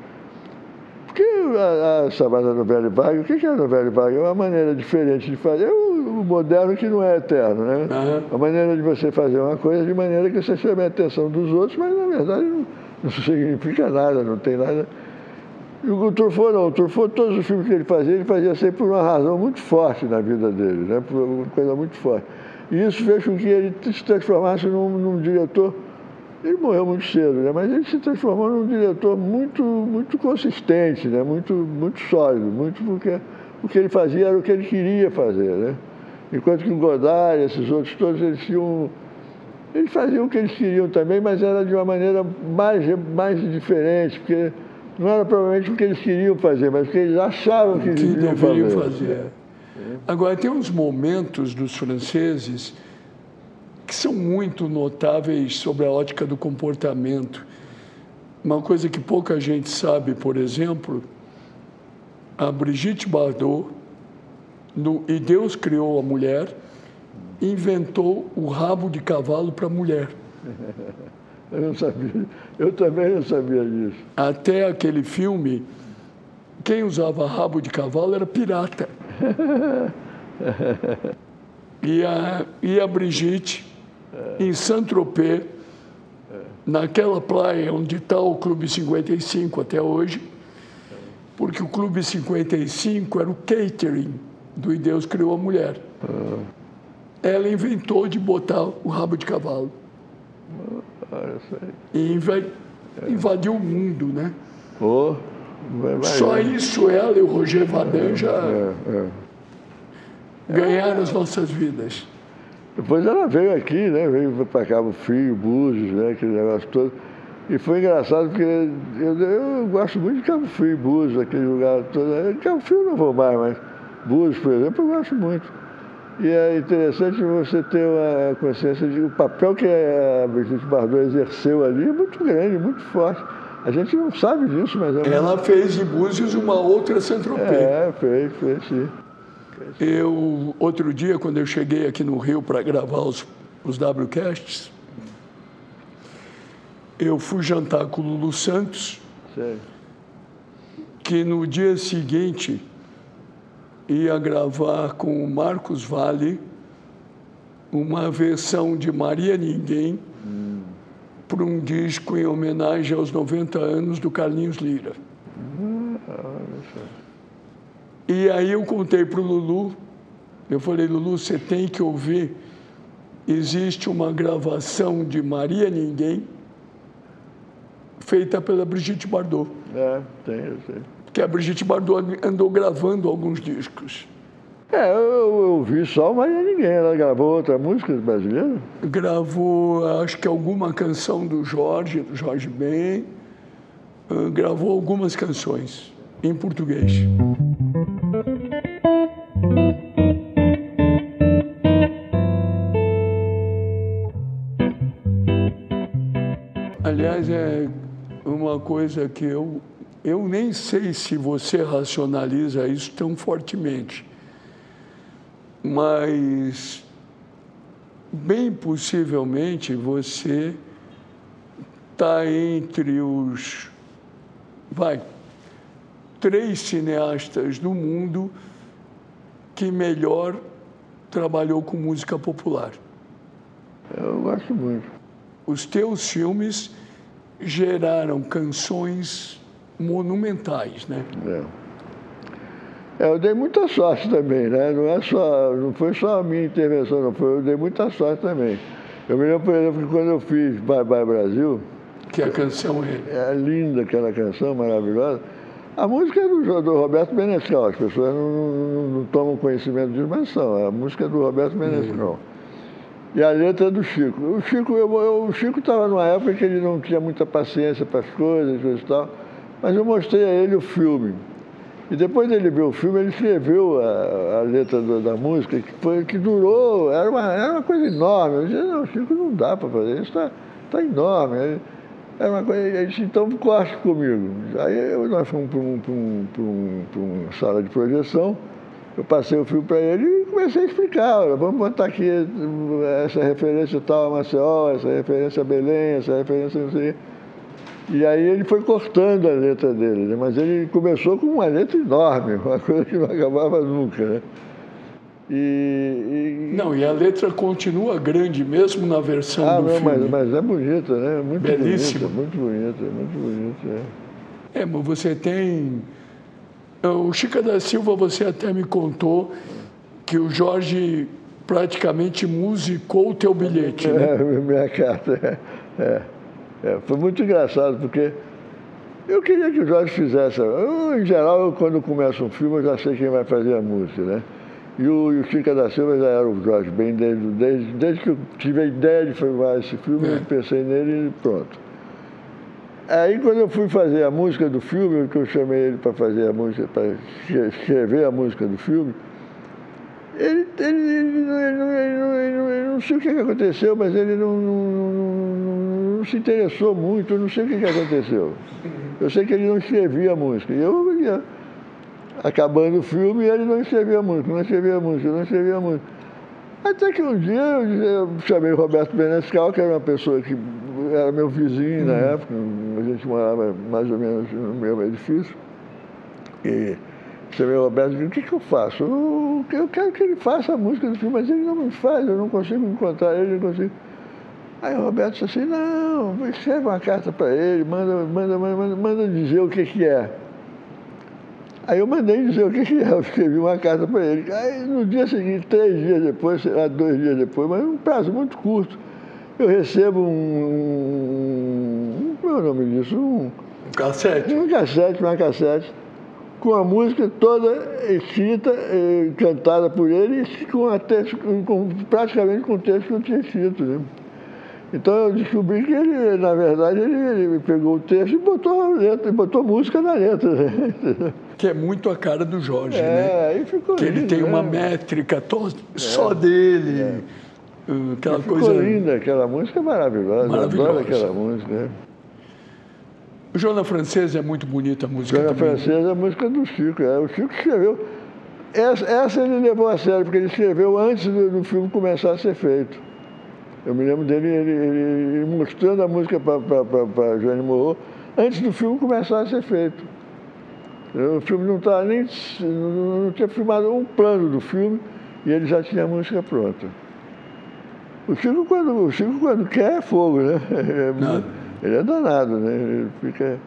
porque a, a chamada novela vaga, o que é a novela vaga? É uma maneira diferente de fazer. É o, o moderno que não é eterno, né? Uhum. A maneira de você fazer uma coisa de maneira que você chame a atenção dos outros, mas na verdade não, não significa nada, não tem nada. E o Truffaut não, o Truffaut, todos os filmes que ele fazia, ele fazia sempre por uma razão muito forte na vida dele, né? por uma coisa muito forte. E isso fez com que ele se transformasse num, num diretor ele morreu muito cedo, né? mas ele se transformou num diretor muito, muito consistente, né? muito, muito sólido, muito porque o que ele fazia era o que ele queria fazer. Né? Enquanto que o Godard e esses outros todos, eles tinham. Eles faziam o que eles queriam também, mas era de uma maneira mais, mais diferente, porque não era provavelmente o que eles queriam fazer, mas o que eles achavam que, que deveriam fazer. fazer. Agora, tem uns momentos dos franceses que são muito notáveis sobre a ótica do comportamento. Uma coisa que pouca gente sabe, por exemplo, a Brigitte Bardot, no E Deus Criou a Mulher, inventou o rabo de cavalo para a mulher. <laughs> Eu não sabia, eu também não sabia disso. Até aquele filme, quem usava rabo de cavalo era pirata. <laughs> e, a, e a Brigitte em Saint-Tropez, naquela praia onde está o Clube 55 até hoje, porque o Clube 55 era o catering do E Deus Criou a Mulher. Ela inventou de botar o rabo de cavalo. E invadiu o mundo, né? Oh, Só isso ela e o Roger Vadan já é, é. ganharam as nossas vidas. Depois ela veio aqui, né? Veio para Cabo Frio, Búzios, né? Aquele negócio todo. E foi engraçado porque eu, eu gosto muito de Cabo Frio, Búzios, aquele lugar todo. Cabo Frio não vou mais, mas Búzios, por exemplo, eu gosto muito. E é interessante você ter uma consciência de o papel que a Brigitte Bardot exerceu ali é muito grande, muito forte. A gente não sabe disso, mas é Ela fez de Búzios uma outra Centropê. É, fez, fez sim. Eu, outro dia, quando eu cheguei aqui no Rio para gravar os, os WCasts, eu fui jantar com o Lulu Santos, Sim. que no dia seguinte ia gravar com o Marcos Vale uma versão de Maria Ninguém hum. para um disco em homenagem aos 90 anos do Carlinhos Lira. Hum, e aí eu contei para o Lulu, eu falei, Lulu, você tem que ouvir, existe uma gravação de Maria Ninguém, feita pela Brigitte Bardot. É, tem, eu sei. Que a Brigitte Bardot andou gravando alguns discos. É, eu, ouvi só Maria Ninguém. Ela gravou outra música brasileira? Gravou, acho que alguma canção do Jorge, do Jorge Ben. Uh, gravou algumas canções em português. Aliás, é uma coisa que eu, eu nem sei se você racionaliza isso tão fortemente, mas bem possivelmente você está entre os. Vai, três cineastas do mundo que melhor trabalhou com música popular. Eu gosto muito. Os teus filmes geraram canções monumentais, né? É. É, eu dei muita sorte também, né? Não, é só, não foi só a minha intervenção, não foi, eu dei muita sorte também. Eu me lembro, por exemplo, que quando eu fiz Bye Bye Brasil, que a canção é. É linda aquela canção, maravilhosa. A música é do, do Roberto Menescal, as pessoas não, não, não, tomam conhecimento disso, mas são. A música é do Roberto Menescal. Uhum. E a letra é do Chico. O Chico estava numa época que ele não tinha muita paciência para as coisas, coisas e tal, mas eu mostrei a ele o filme. E depois dele ver o filme, ele escreveu a, a letra do, da música, que, foi, que durou, era uma, era uma coisa enorme. Eu disse, não, Chico, não dá para fazer isso, está tá enorme. Era uma coisa, ele disse, então corte comigo. Aí nós fomos para um, um, um, uma sala de projeção, eu passei o filme para ele e comecei a explicar, vamos botar aqui essa referência tal a Maceió, essa referência a Belém, essa referência não sei. E aí ele foi cortando a letra dele, né? mas ele começou com uma letra enorme, <laughs> uma coisa que não acabava nunca. Né? E, e, Não, e a letra continua grande mesmo na versão ah, do não, filme. Mas, mas é bonita, né? Muito Belíssima. Bonita, muito bonita, muito bonita. É. é, mas você tem... O Chica da Silva, você até me contou que o Jorge praticamente musicou o teu bilhete, né? <laughs> É, minha carta, é, é. Foi muito engraçado, porque eu queria que o Jorge fizesse. Eu, em geral, eu, quando começo um filme, eu já sei quem vai fazer a música, né? E o, e o Chica da Silva já era o Jorge Ben desde, desde, desde que eu tive a ideia de filmar esse filme, é. eu pensei nele e pronto. Aí quando eu fui fazer a música do filme, que eu chamei ele para fazer a música, para escrever a música do filme, ele, ele, ele, ele, não sei o que aconteceu, mas ele não, não, não, se interessou muito, eu não sei o que aconteceu. Eu sei que ele não escrevia a música. E eu acabando o filme, ele não escrevia música, não escrevia música, não escrevia música. Até que um dia eu, eu chamei o Roberto Benescal, que era uma pessoa que era meu vizinho na uhum. época, a gente morava mais ou menos no mesmo edifício. E chamei o Roberto e disse, o que, que eu faço? Eu, eu, quero que ele faça a música do filme, mas ele não me faz, eu não consigo encontrar ele, não consigo. Aí o Roberto disse assim, não, escreve uma carta para ele, manda, manda, manda, manda dizer o que, que é. Aí eu mandei dizer o que, que é, eu escrevi uma carta para ele. Aí no dia seguinte, três dias depois, sei lá, dois dias depois, mas um prazo muito curto, eu recebo um. Como é o nome disso? Um, um cassete. Um cassete, uma cassete, com a música toda escrita, eh, cantada por ele, e com, até, com, praticamente com o texto que eu tinha escrito. Né? Então eu descobri que ele, na verdade, ele, ele pegou o texto e botou a letra, botou música na letra. Né? <laughs> Que é muito a cara do Jorge, é, né? Aí ficou que lindo, ele tem né? uma métrica to... é. só dele. É. Aquela ficou coisa. linda, aquela música é maravilhosa. Maravilhosa. Eu adoro aquela música. Né? O Joana Francesa é muito bonita a música. Também. Francesa é a música do Chico. É. O Chico escreveu. Essa, essa, ele levou a sério, porque ele escreveu antes do, do filme começar a ser feito. Eu me lembro dele ele, ele, mostrando a música para Joane Morro antes do filme começar a ser feito. O filme não estava nem. não tinha filmado um plano do filme e ele já tinha a música pronta. O Chico, quando, o Chico, quando quer, é fogo, né? <laughs> É, ele é danado, né? Ele fica.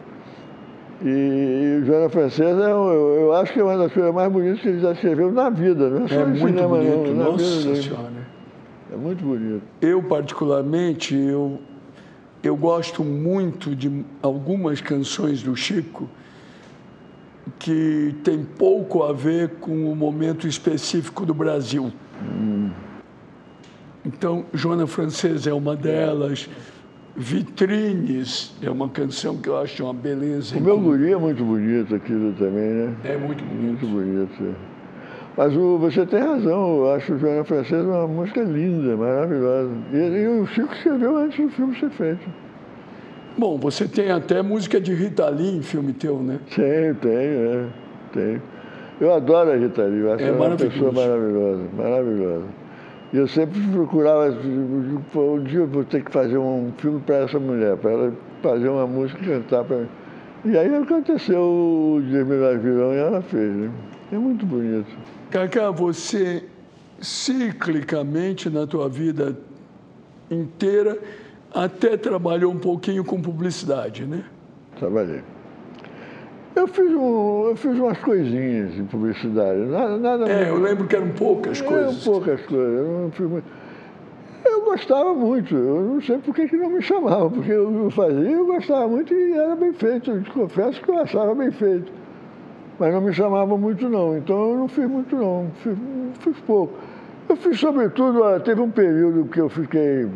E, e Joana Francesa, eu, eu, acho que é uma das coisas mais bonitas que ele já escreveu na vida, não é só é muito cinema, bonito, não, nossa vida senhora. É muito bonito. Eu, particularmente, eu, eu gosto muito de algumas canções do Chico que tem pouco a ver com o momento específico do Brasil. Hum. Então, Joana Francesa é uma delas. Vitrines é uma canção que eu acho uma beleza. O meu guri é muito bonito aquilo também, né? É muito bonito. Muito bonito. É. Mas o, você tem razão, eu acho Joana Francesa uma música linda, maravilhosa. E, e o Chico escreveu antes do filme ser feito. Bom, você tem até música de Rita Lee em filme teu, né? Tenho, tenho, é, tenho. Eu adoro a Rita Lee, eu acho é ela uma pessoa maravilhosa, maravilhosa. Eu sempre procurava, um dia eu vou ter que fazer um filme para essa mulher, para ela fazer uma música e cantar para mim. E aí aconteceu o Melhor Virão e ela fez, né? É muito bonito. Cacá, você ciclicamente na tua vida inteira até trabalhou um pouquinho com publicidade, né? Trabalhei. Eu fiz, um, eu fiz umas coisinhas de publicidade. Nada, nada é, eu lembro que eram poucas coisas. Eram poucas coisas. Eu, muito. eu gostava muito. Eu não sei por que, não me chamavam, porque eu fazia, eu gostava muito e era bem feito. Eu te confesso que eu achava bem feito. Mas não me chamavam muito não. Então eu não fiz muito não. Fiz, fiz pouco. Eu fiz sobretudo, teve um período que eu fiquei,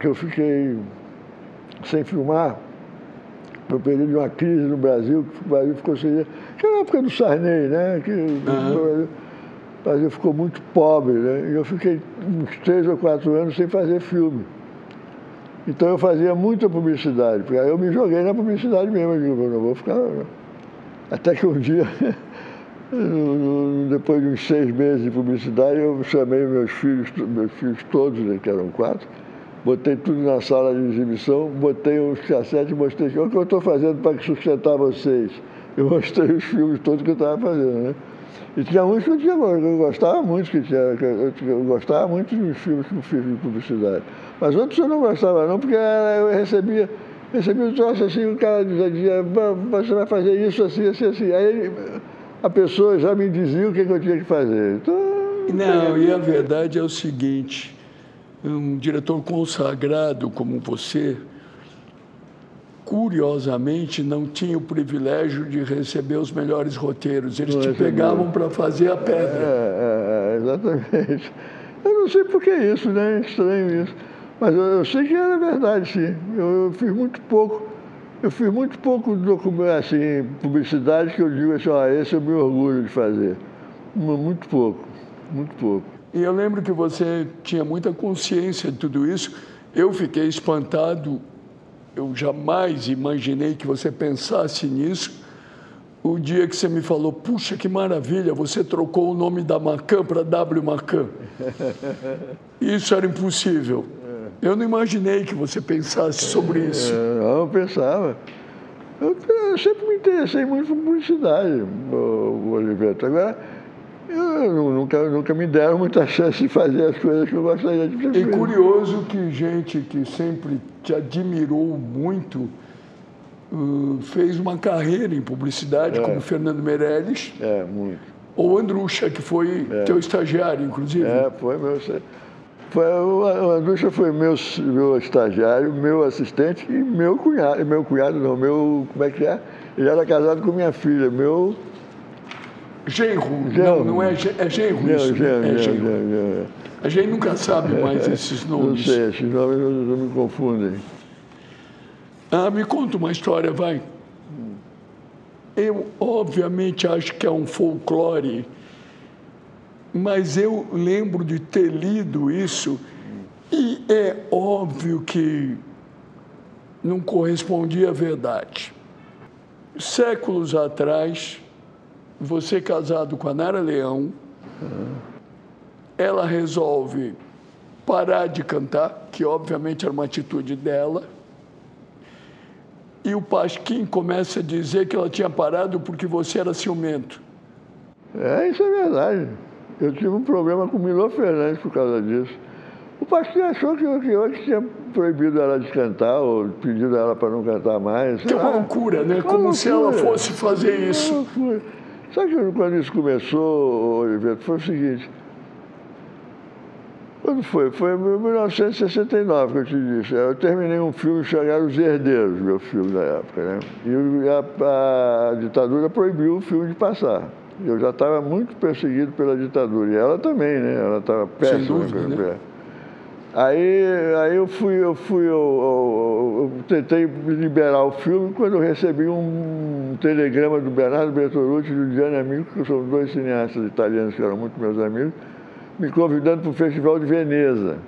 que eu fiquei sem filmar um período de uma crise no Brasil, que o Brasil ficou sem. Que era a época do Sarney, né? Que uhum. o Brasil ficou muito pobre, né? E eu fiquei uns três ou quatro anos sem fazer filme. Então eu fazia muita publicidade, porque aí eu me joguei na publicidade mesmo, eu digo, não vou ficar. Até que um dia, <laughs> depois de uns seis meses de publicidade, eu chamei meus filhos, meus filhos todos, né, que eram quatro, botei tudo na sala de exibição, botei os cassetes e mostrei o que eu estou fazendo para sustentar vocês. Eu mostrei os filmes todos que eu estava fazendo, né? E tinha uns que eu, tinha, eu gostava muito, que tinha, que eu, gostava muito dos filmes que eu fiz de publicidade. Mas outros eu não gostava não, porque eu recebia, recebia um troço assim, o cara dizia, você vai fazer isso assim, assim, assim. Aí a pessoa já me dizia o que, que eu tinha que fazer. Então, não, e a verdade é o seguinte, um diretor consagrado como você, curiosamente, não tinha o privilégio de receber os melhores roteiros. Eles não te pegavam para fazer a pedra. É, é, é, exatamente. Eu não sei por que isso, né? É estranho isso. Mas eu, eu, sei que era verdade, sim. Eu, eu, fiz muito pouco. Eu fiz muito pouco documento, assim, publicidade que eu digo assim, ah, esse eu me orgulho de fazer. Muito pouco, muito pouco. E eu lembro que você tinha muita consciência de tudo isso. Eu fiquei espantado, eu jamais imaginei que você pensasse nisso. O dia que você me falou, puxa, que maravilha, você trocou o nome da Macan para W Macan. <laughs> Isso era impossível. Eu não imaginei que você pensasse sobre isso. É, eu pensava. Eu, sempre me interessei muito por publicidade, Oliveto. Agora, eu, nunca, nunca me deram muita chance de fazer as coisas que eu gostaria de fazer. É curioso que gente que sempre te admirou muito uh, fez uma carreira em publicidade, é. como Fernando Meirelles. É, muito. Ou Andrucha, que foi é. teu estagiário, inclusive. É, foi meu. Foi, o Andrucha foi meu, meu estagiário, meu assistente e meu cunhado. Meu cunhado não, meu. Como é que é? Ele era casado com minha filha, meu Genro, não, não é, é genro não, isso, genro, é genro. genro. A gente nunca sabe mais esses nomes. Não sei, esses nomes não, me confundem. Ah, me conta uma história, vai. Eu, obviamente, acho que é um folclore, mas eu lembro de ter lido isso e é óbvio que não correspondia à verdade. Séculos atrás, você casado com a Nara Leão, ela resolve parar de cantar, que obviamente era uma atitude dela, e o Pasquim começa a dizer que ela tinha parado porque você era ciumento. É, isso é verdade. Eu tive um problema com o Milô Fernandes por causa disso. O Pasquim achou que eu, que eu tinha proibido ela de cantar ou pedido ela para não cantar mais. Que é loucura, né? Como loucura. se ela fosse fazer isso. Sabe que quando isso começou, Oliveira, foi o seguinte. Quando foi? Foi em 1969 que eu te disse. Eu terminei um filme chamado Os Herdeiros, meu filme da época, né? E a, a ditadura proibiu o filme de passar. Eu já estava muito perseguido pela ditadura. E ela também, né? Ela estava péssima. Sem dúvida, né? Aí, aí eu fui, eu fui, eu, eu, eu, tentei liberar o filme quando eu recebi um telegrama do Bernardo Bertolucci e do Gianni Amico, que são dois cineastas italianos que eram muito meus amigos, me convidando para o Festival de Veneza.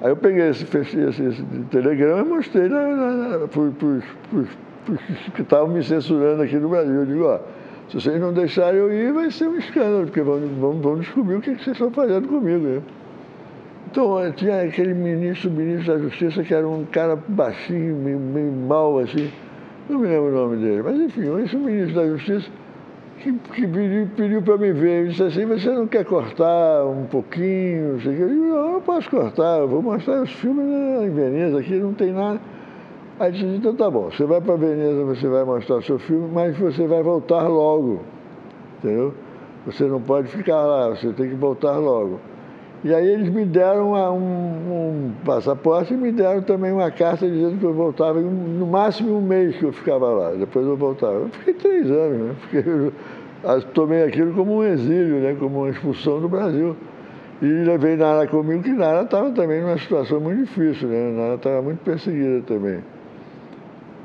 Aí eu peguei esse, esse, esse telegrama e mostrei para os que estavam me censurando aqui no Brasil. Eu digo, ó, se vocês não deixarem eu ir, vai ser um escândalo, porque vão, descobrir o que, que vocês estão fazendo comigo. Né? Então, tinha aquele ministro, ministro da Justiça, que era um cara baixinho, meio, meio mal, assim. Não me lembro o nome dele. Mas, enfim, esse ministro da Justiça que, que pediu, pediu para me ver. Ele disse assim, você não quer cortar um pouquinho? Sei. Eu disse, não, eu posso cortar, eu vou mostrar os filmes em Veneza, aqui não tem nada. Aí disse, então tá bom, você vai para Veneza, você vai mostrar o seu filme, mas você vai voltar logo, entendeu? Você não pode ficar lá, você tem que voltar logo. E aí eles me deram uma, um, um, passaporte e me deram também uma carta dizendo que eu voltava no máximo um mês que eu ficava lá, depois eu voltava. Eu fiquei três anos, né? Fiquei, tomei aquilo como um exílio, né? como uma expulsão do Brasil. E levei Nara comigo, que Nara estava também numa situação muito difícil, né? Nara estava muito perseguida também.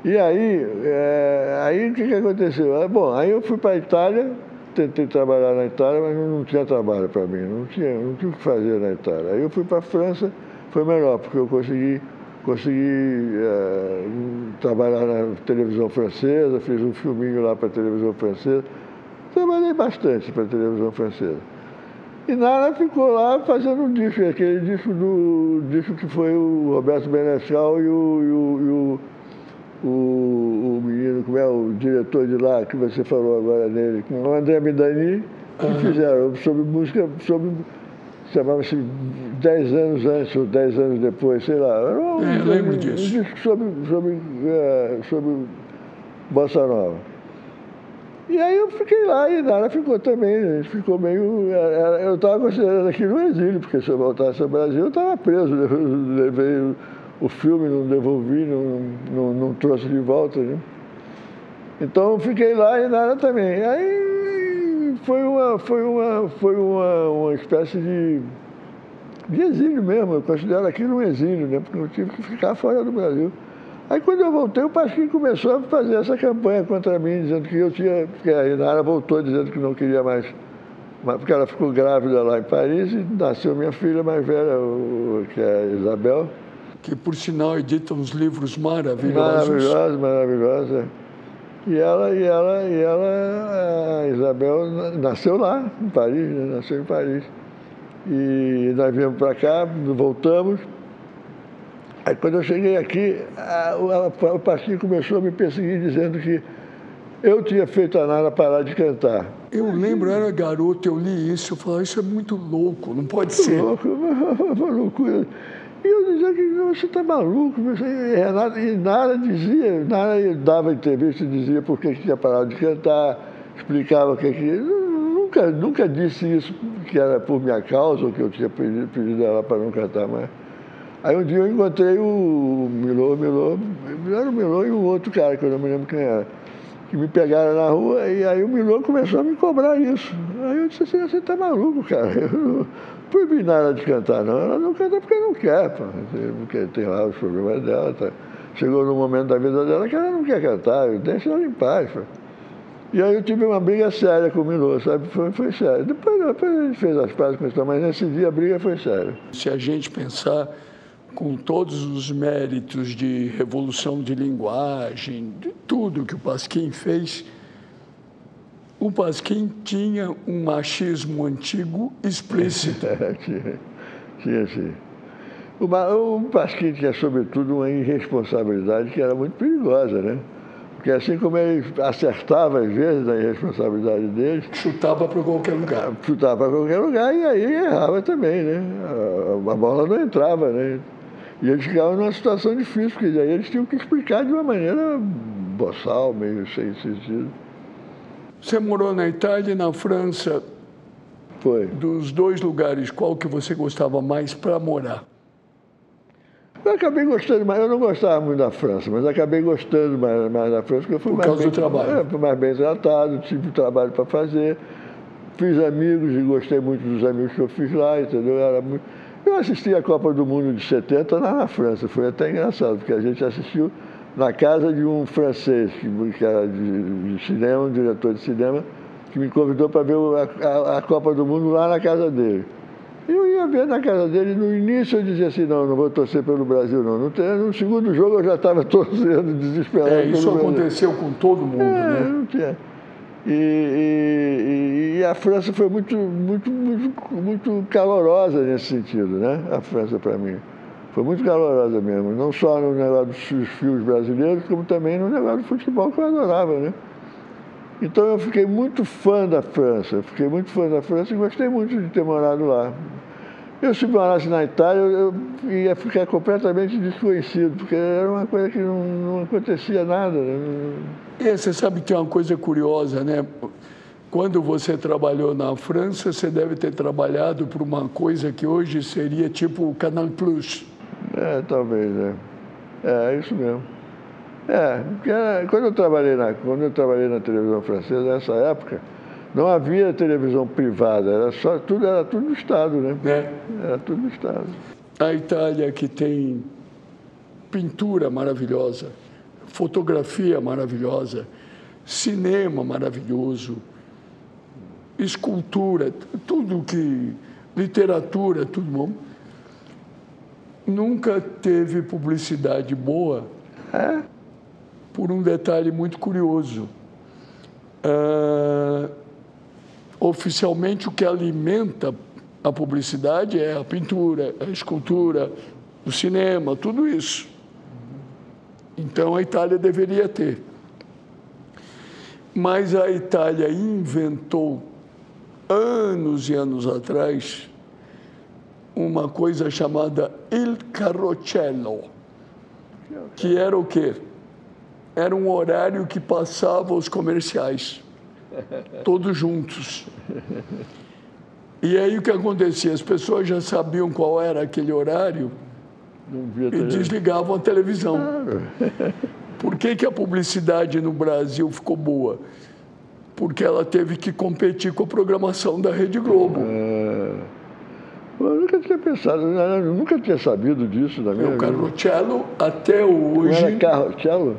E aí, é, aí o que, que aconteceu? Ah, bom, aí eu fui para a Itália, tentei trabalhar na Itália, mas não, tinha trabalho para mim, não tinha, não tinha o que fazer na Itália. Aí eu fui para a França, foi melhor, porque eu consegui, consegui é, trabalhar na televisão francesa, fiz um filminho lá para a televisão francesa. Trabalhei bastante para a televisão francesa. E Nara ficou lá fazendo um disco, aquele disco do disco que foi o Roberto Benechal e o, e o, o, o, menino, como é o diretor de lá, que você falou agora nele, o André Midani, que uhum. fizeram sobre música, sobre chamava-se 10 anos antes ou 10 anos depois, sei lá. Era um, é, lembro um, disso. Um disco sobre, sobre, é, sobre Bossa Nova. E aí eu fiquei lá e Nara ficou também, a gente ficou meio. Eu estava considerando aquilo um exílio, porque se eu voltasse ao Brasil eu estava preso. <laughs> Levei o filme, não devolvi, não, não, não trouxe de volta. Né? Então eu fiquei lá e Nara também. Aí foi uma, foi uma, foi uma, uma espécie de, de exílio mesmo, eu considero aquilo um exílio, né? porque eu tive que ficar fora do Brasil. Aí quando eu voltei, o Pasquim começou a fazer essa campanha contra mim, dizendo que eu tinha. Porque a Inara voltou dizendo que não queria mais. Porque ela ficou grávida lá em Paris e nasceu minha filha mais velha, que é a Isabel. Que por sinal edita uns livros maravilhosos. Maravilhosos, maravilhosos. E ela, e ela, e ela, a Isabel nasceu lá, em Paris, né? nasceu em Paris. E nós viemos para cá, voltamos. Aí quando eu cheguei aqui, a, a, o pastor começou a me perseguir dizendo que eu tinha feito a Nara parar de cantar. Eu lembro, eu era garoto, eu li isso, eu falava, isso é muito louco, não pode muito ser. Louco, <laughs> uma loucura. Eu dizia que você está maluco. Você... E Nara dizia, Nara dava entrevista e dizia por que tinha parado de cantar, explicava o que que. Nunca, nunca disse isso que era por minha causa ou que eu tinha pedido, pedido ela para não cantar mais. Aí um dia eu encontrei o Milô, Milô, era o Milô e o outro cara, que eu não me lembro quem era, que me pegaram na rua e aí o Milô começou a me cobrar isso. Aí eu disse assim, você tá maluco, cara. <laughs> Eu não proibi nada de cantar, não. Ela não canta porque não quer, pô. porque tem lá os problemas dela. Tá. Chegou no momento da vida dela que ela não quer cantar, deixa ela em paz. Pô. E aí eu tive uma briga séria com o Milô, sabe? Foi, foi sério. Depois, depois a gente fez as pazes com isso, mas nesse dia a briga foi séria. Se a gente pensar com todos os méritos de revolução de linguagem, de tudo que o Pasquim fez, o Pasquim tinha um machismo antigo explícito. Tinha, tinha sim. O, o Pasquim tinha, sobretudo, uma irresponsabilidade que era muito perigosa, né? Porque assim como ele acertava às vezes a irresponsabilidade dele. Chutava para qualquer lugar. Chutava para qualquer lugar e aí errava também, né? A, a bola não entrava, né? E eles ficavam numa situação difícil, porque aí eles tinham que explicar de uma maneira boçal, meio sem sentido. Você morou na Itália e na França. Foi. Dos dois lugares, qual que você gostava mais para morar? Eu acabei gostando mais, eu não gostava muito da França, mas acabei gostando mais, mais da França, porque eu fui Por mais causa bem, do trabalho. É, fui mais bem tratado, tive trabalho para fazer, fiz amigos e gostei muito dos amigos que eu fiz lá, entendeu? Era muito, eu assisti a Copa do Mundo de 70 lá na França, foi até engraçado, porque a gente assistiu na casa de um francês, que, era de, de cinema, um diretor de cinema, que me convidou para ver a, a, a, Copa do Mundo lá na casa dele. Eu ia ver na casa dele, no início eu dizia assim, não, não vou torcer pelo Brasil não. No, no segundo jogo eu já estava <laughs> torcendo, desesperado. É, isso aconteceu com todo mundo, é, né? Não tinha. E, e, e, a França foi muito, muito, muito, muito calorosa nesse sentido, né? A França para mim. Foi muito calorosa mesmo. Não só no negócio dos filmes brasileiros, como também no negócio do futebol que eu adorava, né? Então eu fiquei muito fã da França, fiquei muito fã da França e gostei muito de ter morado lá. Eu, se morasse na Itália, eu, ia ficar completamente desconhecido, porque era uma coisa que não, não acontecia nada. É, você sabe que tem uma coisa curiosa, né? Quando você trabalhou na França, você deve ter trabalhado por uma coisa que hoje seria tipo o Canal Plus. É, talvez, é. É, isso mesmo. É, era, quando, eu trabalhei na, quando eu trabalhei na televisão francesa, nessa época, não havia televisão privada, era só, tudo, era tudo do Estado, né? É. Era tudo do Estado. A Itália que tem pintura maravilhosa, fotografia maravilhosa, cinema maravilhoso, escultura, tudo que. literatura, tudo bom. Nunca teve publicidade boa É? por um detalhe muito curioso. Ah, oficialmente, o que alimenta a publicidade é a pintura, a escultura, o cinema, tudo isso. Então, a Itália deveria ter. Mas a Itália inventou, anos e anos atrás, uma coisa chamada il carrocello, que era o quê? Era um horário que passava os comerciais, <laughs> todos juntos. E aí o que acontecia? As pessoas já sabiam qual era aquele horário e desligavam a televisão. Por que, que a publicidade no Brasil ficou boa? Porque ela teve que competir com a programação da Rede Globo. É. Eu nunca tinha pensado, eu nunca tinha sabido disso na minha O vida. Carrocello, até Não hoje, era carro, cello?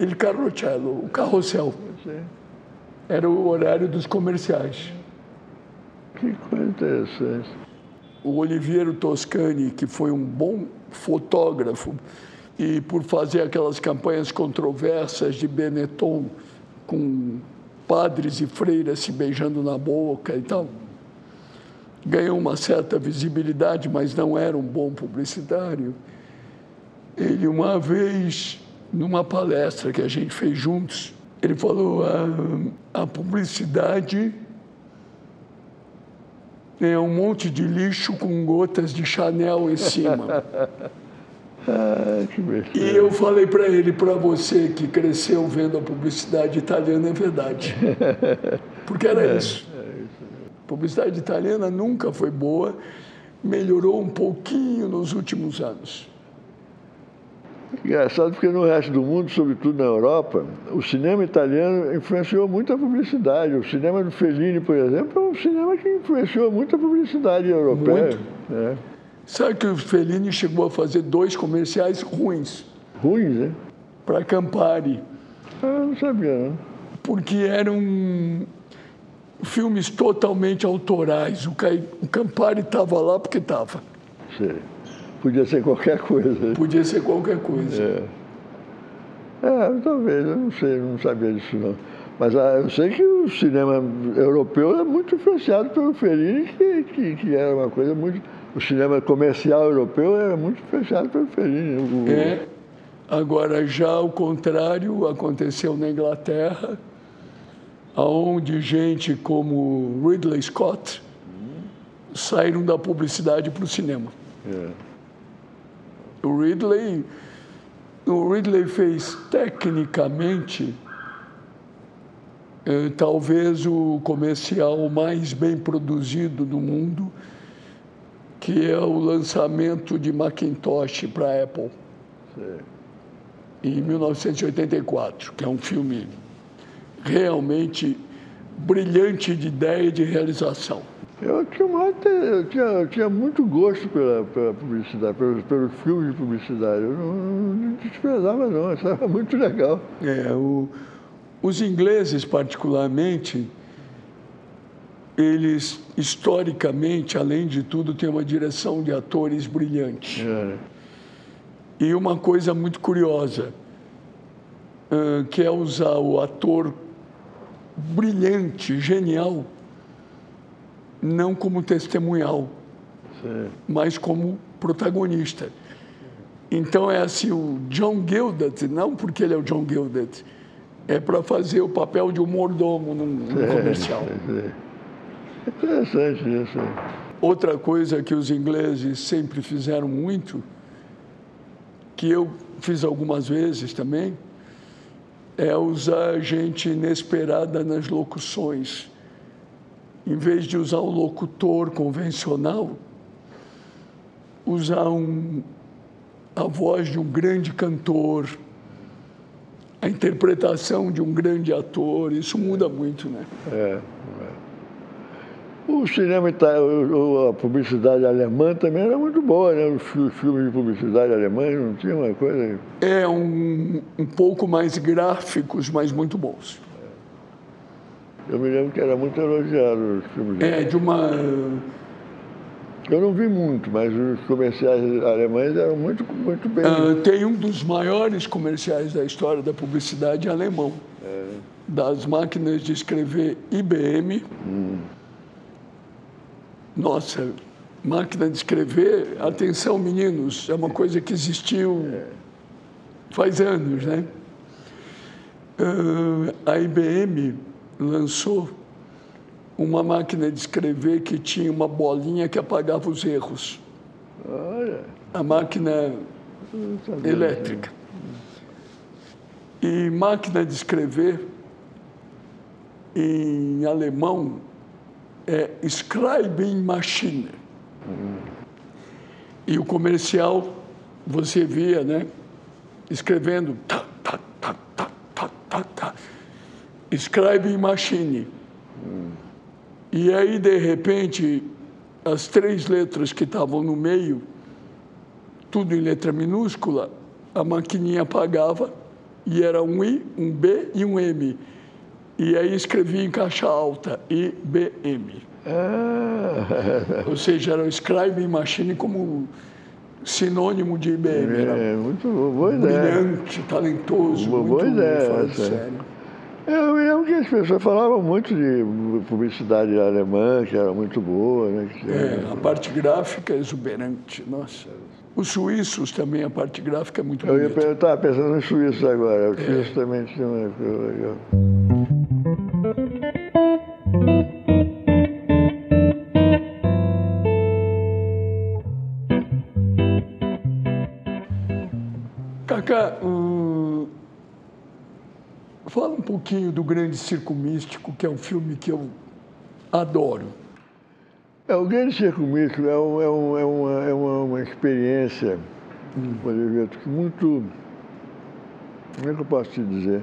ele Carrocello, o carrossel, Não era o horário dos comerciais. Que coisa interessante. O Oliviero Toscani, que foi um bom fotógrafo, e por fazer aquelas campanhas controversas de Benetton, com padres e freiras se beijando na boca e tal, ganhou uma certa visibilidade, mas não era um bom publicitário. Ele, uma vez, numa palestra que a gente fez juntos, ele falou: a, a publicidade é um monte de lixo com gotas de Chanel em cima. <laughs> Ah. E eu falei para ele, para você que cresceu vendo a publicidade italiana, é verdade. <laughs> Porque era isso. A publicidade italiana nunca foi boa, melhorou um pouquinho nos últimos anos. Engraçado porque no resto do mundo, sobretudo na Europa, o cinema italiano influenciou muito a publicidade. O cinema do Fellini, por exemplo, é um cinema que influenciou muito a publicidade europeia. Muito. né? Sabe que o Fellini chegou a fazer dois comerciais ruins Ruins, né? para Campari, Ah, não sabia, não. porque eram filmes totalmente autorais. O o Campari estava lá porque estava. Podia ser qualquer coisa. Podia ser qualquer coisa. É. É, talvez, eu não sei, não sabia disso não. Mas ah, eu sei que o cinema europeu é muito influenciado pelo Fellini, que, que, que era uma coisa muito. O cinema comercial europeu era muito influenciado pelo Fellini. O- É. Agora, já ao contrário, aconteceu na Inglaterra, onde gente como Ridley Scott saíram da publicidade para o cinema. É. O Ridley, o Ridley fez tecnicamente eh, talvez o comercial mais bem produzido do mundo, que é o lançamento de Macintosh para a Apple Sei. em 1984, que é um filme realmente brilhante de ideia e de realização. Eu tinha, uma, eu tinha, eu tinha muito gosto pela, pela publicidade, pelos, pelos filmes de publicidade. Eu não, não desprezava, não, eu achava <laughs> muito legal. É, o- os ingleses, particularmente, eles, historicamente, além de tudo, têm uma direção de atores brilhante. É. E uma coisa muito curiosa, que é usar o ator brilhante, genial, não como testemunhal, Sei. mas como protagonista. Então é assim, o John Gildet, não porque ele é o John Gildet, é para fazer o papel de um mordomo num, num comercial. Sei. Interessante isso. outra coisa que os ingleses sempre fizeram muito, que eu fiz algumas vezes também, é usar gente inesperada nas locuções. Em vez de usar o locutor convencional, usar um, a voz de um grande cantor, a interpretação de um grande ator, isso muda muito, né? É. O cinema, a publicidade alemã também era muito boa, né? Os filmes de publicidade alemães não tinha uma coisa. É, um, um pouco mais gráficos, mas muito bons. Eu me lembro que era muito elogiado os filmes. É, de uma. Eu não vi muito, mas os comerciais alemães eram muito, muito bem. Uh, tem um dos maiores comerciais da história da publicidade alemão. É. Das máquinas de escrever IBM. Hum nossa, máquina de escrever, atenção meninos, é uma coisa que existiu faz anos, né? Uh, a IBM lançou uma máquina de escrever que tinha uma bolinha que apagava os erros. Olha. A máquina elétrica. E máquina de escrever em alemão é Scribing Machine. E o comercial, você via, né? Escrevendo tá, tá, tá, tá, tá, tá, tá. Scribing Machine. E aí, de repente, as três letras que estavam no meio, tudo em letra minúscula, a maquininha apagava e era um I, um B e um M. E aí escrevi em caixa alta, IBM. Ah. Ou seja, era o Scribe Machine como sinônimo de IBM. É, muito boa ideia. Brilhante, talentoso, boa, muito ideia, sério. Eu me lembro que as pessoas falavam muito de publicidade alemã, que era muito boa. Né? É, a parte gráfica é exuberante, nossa. Os suíços também, a parte gráfica é muito boa. Eu estava pensando nos suíços agora. Os é. suíços também tinham uma coisa legal. Cacá, hum, fala um pouquinho do Grande Circo Místico, que é um filme que eu adoro. É, o Grande Circo Místico é, um, é, um, é, uma, é uma, uma experiência, hum. muito. Como é que eu posso te dizer?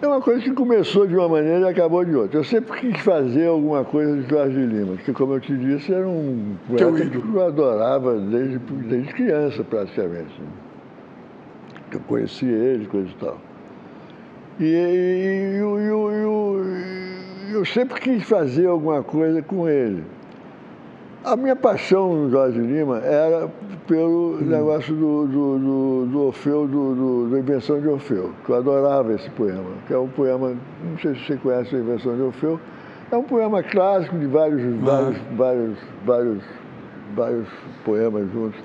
É uma coisa que começou de uma maneira e acabou de outra. Eu sempre quis fazer alguma coisa de Jorge Lima, que, como eu te disse, era um poeta que eu adorava desde, desde criança, praticamente. Eu conheci ele, coisa e tal. E, e, e, e eu sempre quis fazer alguma coisa com ele. A minha paixão no Jorge Lima era pelo hum. negócio do, do, do, do Orfeu, do, da invenção de Orfeu, que eu adorava esse poema, que é um poema, não sei se você conhece a invenção de Orfeu, é um poema clássico de vários, ah. vários, vários, vários, vários poemas juntos,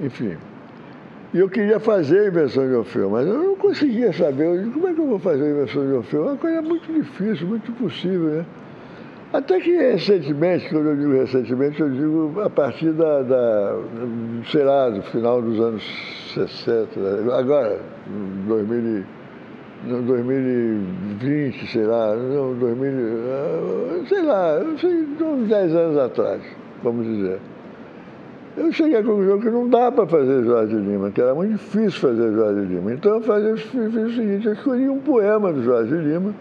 enfim. E eu queria fazer a invenção de Orfeu, mas eu não conseguia saber. Eu disse, como é que eu vou fazer a invenção de Orfeu? É uma coisa muito difícil, muito impossível, né? Até que recentemente, quando eu digo recentemente, eu digo a partir da, da sei lá, do final dos anos 60, agora, 2000, 2020, sei lá, não, 2000, sei lá, uns 10 anos atrás, vamos dizer. Eu cheguei à conclusão que não dá para fazer Jorge Lima, que era muito difícil fazer Jorge Lima. Então eu fazia, fiz o seguinte, eu escolhi um poema do Jorge Lima,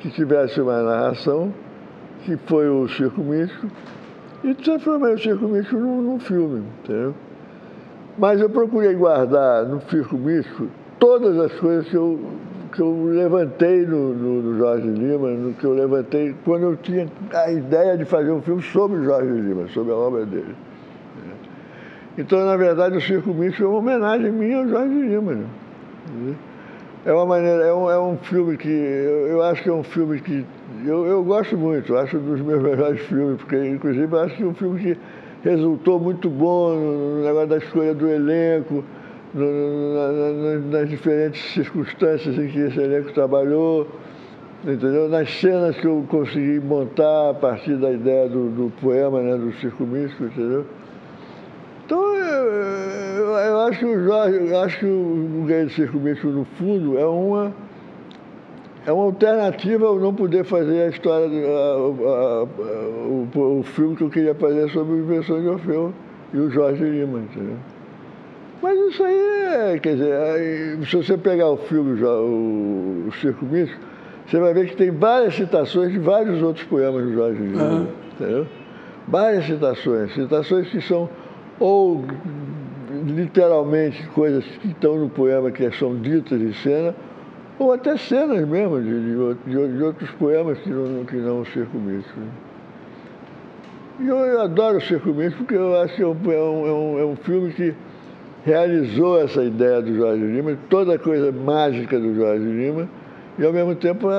que tivesse uma narração, que foi o Circo Místico, e transformei o Circo Místico num, num filme, entendeu? Mas eu procurei guardar no Circo Místico todas as coisas que eu, que eu levantei no, no, no, Jorge Lima, no que eu levantei quando eu tinha a ideia de fazer um filme sobre o Jorge Lima, sobre a obra dele. Então, na verdade, o Circo Místico é uma homenagem minha ao Jorge Lima. Né? É uma maneira, é um, é um filme que eu, eu acho que é um filme que eu, eu gosto muito, acho um dos meus melhores filmes, porque inclusive acho que é um filme que resultou muito bom no negócio da escolha do elenco, no, na, nas diferentes circunstâncias em que esse elenco trabalhou. entendeu? Nas cenas que eu consegui montar a partir da ideia do, do poema, né, do circo místico, entendeu? Então, eu, eu, eu, acho que o Jorge, eu acho que o Guerreiro do Circo Místico, no fundo, é uma, é uma alternativa ao não poder fazer a história, a, a, a, o, o, filme que eu queria fazer sobre o Invenção de Orfeu e o Jorge Lima, entendeu? Mas isso aí é, quer dizer, se você pegar o filme, o, o Circo Místico, você vai ver que tem várias citações de vários outros poemas do Jorge Lima, uhum. entendeu? Várias citações, citações que são ou literalmente coisas que estão no poema que são ditas em cena, ou até cenas mesmo de, de, de outros poemas que não, que não o Circo Místico. Né? E eu, eu, adoro o Circo Místico porque eu acho que é um, é um, é um filme que realizou essa ideia do Jorge Lima, toda a coisa mágica do Jorge Lima, e ao mesmo tempo a,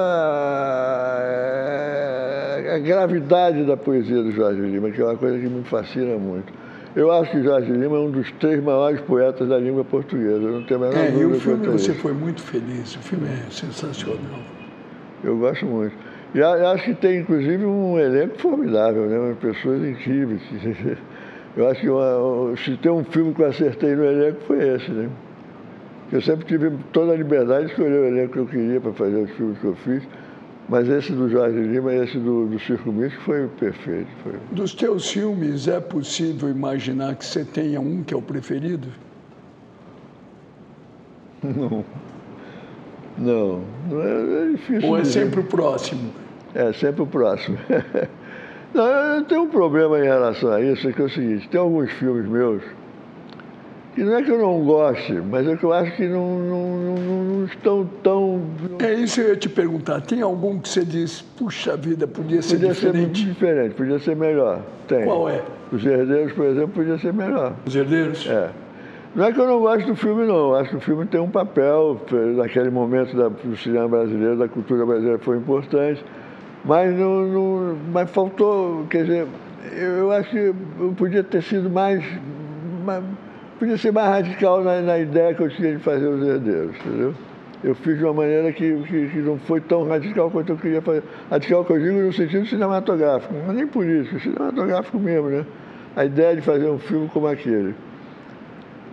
a, gravidade da poesia do Jorge Lima, que é uma coisa que me fascina muito. Eu acho que Jorge Lima é um dos três maiores poetas da língua portuguesa, não tenho a menor é, dúvida. E o filme você foi muito feliz, o filme é sensacional. Eu gosto muito. E acho que tem, inclusive, um elenco formidável, né? pessoas incríveis. <laughs> Eu acho que uma, se tem um filme que eu acertei no elenco foi esse, né? Eu sempre tive toda a liberdade de escolher o elenco que eu queria para fazer os filmes que eu fiz. Mas esse do Jorge Lima e esse do, do Circo Místico foi perfeito. Foi. Dos teus filmes, é possível imaginar que você tenha um que é o preferido? <laughs> Não. Não. não é, é difícil. Ou é dizer. sempre o próximo? É, sempre o próximo. <laughs> não, eu tenho um problema em relação a isso, é que é o seguinte, tem alguns filmes meus que não é que eu não goste, mas é que eu acho que não, não, não, não estão tão. É isso que eu ia te perguntar. Tem algum que você diz, puxa vida, podia ser podia diferente? Podia ser diferente, podia ser melhor. Tem. Qual é? Os Herdeiros, por exemplo, podia ser melhor. Os Herdeiros? É. Não é que eu não gosto do filme, não. Eu acho que o filme tem um papel, naquele momento da, do cinema brasileiro, da cultura brasileira, foi importante. Mas, não, não, mas faltou, quer dizer, eu, eu acho que eu podia ter sido mais, mais podia ser mais radical na, na, ideia que eu tinha de fazer os herdeiros, entendeu? Eu fiz de uma maneira que, que, que, não foi tão radical quanto eu queria fazer. Radical que eu digo no sentido cinematográfico, mas nem por isso, cinematográfico mesmo, né? A ideia de fazer um filme como aquele.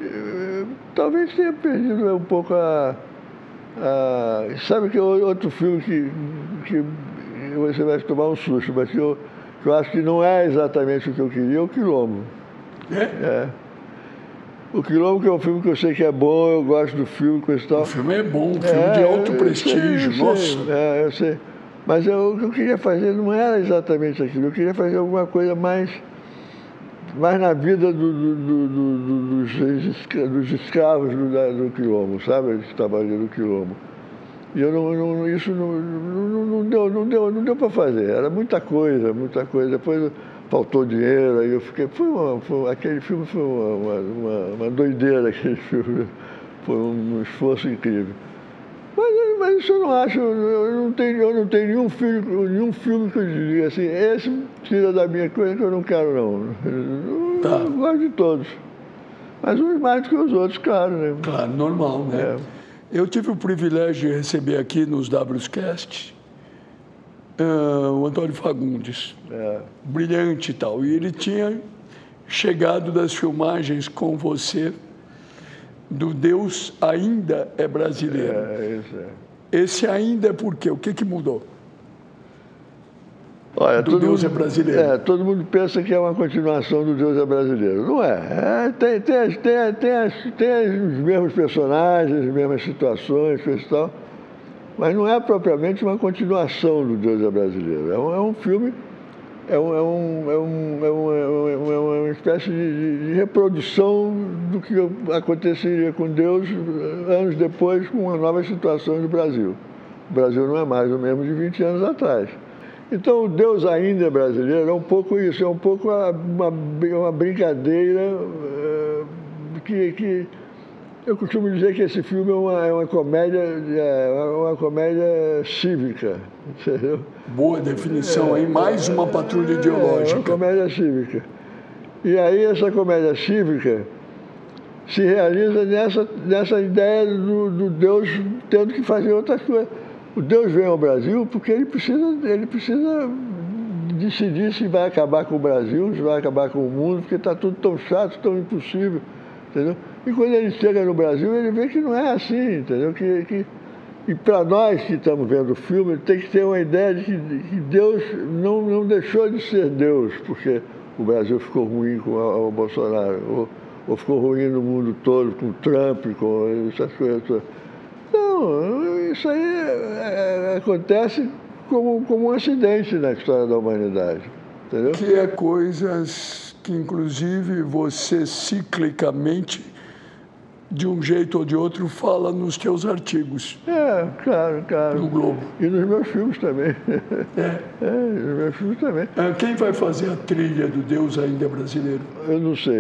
Eu, talvez tenha perdido um pouco a, a. Sabe que outro filme que, que você vai tomar um susto, mas que eu, que eu acho que não é exatamente o que eu queria, é o Quilombo. É? É. O Quilombo, que é um filme que eu sei que é bom, eu gosto do filme, com tal. O filme é bom, um filme é, de alto eu, prestígio, eu nossa. É, eu sei. Mas eu, o que eu queria fazer não era exatamente aquilo, eu queria fazer alguma coisa mais, mais na vida do, do, do, dos, dos, escravos do, do Quilombo, sabe? Estavam ali no Quilombo. E eu não, não isso não, não, não, deu, não deu, não deu para fazer. Era muita coisa, muita coisa. Depois faltou dinheiro, aí eu fiquei. Foi, uma, foi aquele filme foi uma, uma, uma, doideira, <laughs> aquele filme. Foi um esforço incrível. Mas, mas isso eu não acho, eu não tenho, eu não tenho nenhum, filme, nenhum filme que eu diria assim, esse tira da minha coisa que eu não quero não. Eu, tá. eu gosto de todos. Mas uns mais do que os outros, claro, né? Claro, normal, né? É. Eu tive o privilégio de receber aqui nos WCast uh, o Antônio Fagundes, é. brilhante e tal. E ele tinha chegado das filmagens com você do Deus ainda é brasileiro. É, isso é. Esse ainda é por quê? O que, que mudou? Olha, do Deus mundo, é brasileiro. É, todo mundo pensa que é uma continuação do Deus é brasileiro. Não é. é tem, tem, tem, tem, tem os mesmos personagens, as mesmas situações, coisa e tal. Mas não é propriamente uma continuação do Deus é brasileiro. É um, é um filme, é, um, é, um, é, um, é, um, é uma espécie de, de, reprodução do que aconteceria com Deus anos depois com uma nova situação no Brasil. O Brasil não é mais o mesmo de 20 anos atrás. Então, o Deus ainda é brasileiro é um pouco isso, é um pouco uma, uma, brincadeira uh, que, que eu costumo dizer que esse filme é uma, é uma comédia, é uma comédia cívica, <laughs> entendeu? Boa definição, é, hein? Mais uma patrulha ideológica. É uma comédia cívica. E aí essa comédia cívica se realiza nessa, nessa ideia do, do Deus tendo que fazer outras coisas. O Deus vem ao Brasil porque ele precisa, ele precisa decidir se vai acabar com o Brasil, se vai acabar com o mundo, porque está tudo tão chato, tão impossível, entendeu? E quando ele chega no Brasil, ele vê que não é assim, entendeu? Que, que, e para nós que estamos vendo o filme, tem que ter uma ideia de que, que Deus não, não deixou de ser Deus, porque o Brasil ficou ruim com o, Bolsonaro, ou, ou, ficou ruim no mundo todo com o Trump, com essas coisas todas. Não, isso aí é, é, acontece como, como um acidente na história da humanidade. Entendeu? Que é coisas que, inclusive, você ciclicamente de um jeito ou de outro, fala nos teus artigos. É, claro, claro. No Globo. E nos meus filmes também. É? <laughs> É, nos meus filmes também. É, quem vai fazer a trilha do Deus ainda brasileiro? Eu não sei.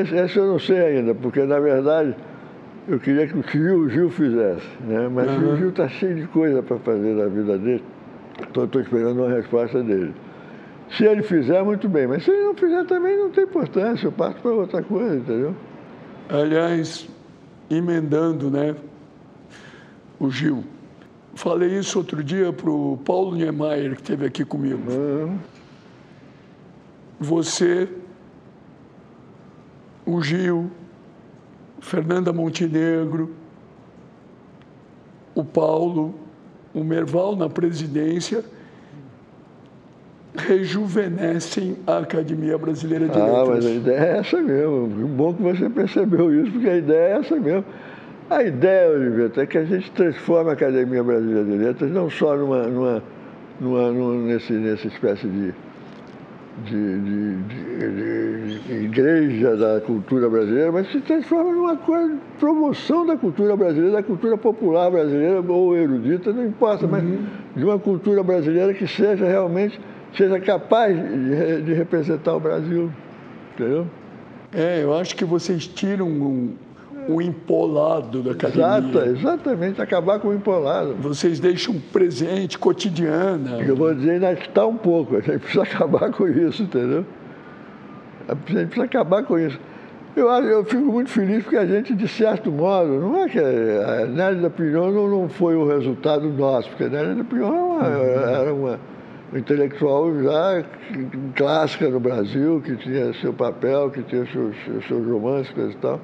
Esse eu não sei ainda, porque, na verdade, eu queria que o Gil, Gil fizesse. Né? Mas uhum. o Gil está cheio de coisa para fazer na vida dele. Então, estou esperando uma resposta dele. Se ele fizer, muito bem. Mas se ele não fizer, também não tem importância. Eu parto para outra coisa, entendeu? Aliás, emendando, né? O Gil. Falei isso outro dia para o Paulo Niemeyer, que esteve aqui comigo. Uhum. Você, o Gil, Fernanda Montenegro, o Paulo, o Merval na presidência, rejuvenescem a Academia Brasileira de ah, Letras. Ah, mas a ideia é essa mesmo. Bom que você percebeu isso, porque a ideia é essa mesmo. A ideia, Oliveto, é que a gente transforme a Academia Brasileira de Letras não só numa, numa, numa, numa nesse, nessa espécie de, de, de, de, de, igreja da cultura brasileira, mas se transforma numa coisa de promoção da cultura brasileira, da cultura popular brasileira ou erudita, não importa, uhum. mas de uma cultura brasileira que seja realmente seja capaz de, de representar o Brasil, entendeu? É, eu acho que vocês tiram um, um empolado da academia. Exato, exatamente, acabar com o empolado. Vocês deixam um presente cotidiana. Eu vou dizer, ainda está um pouco, <laughs> a gente precisa acabar com isso, entendeu? A gente precisa acabar com isso. Eu, eu fico muito feliz porque a gente, de certo modo, não é que a Nélia da Pinhão não, não foi o resultado nosso, porque a Nélia da Pinhão era uma intelectual já clássica no Brasil, que tinha seu papel, que tinha seus, seus romances e tal.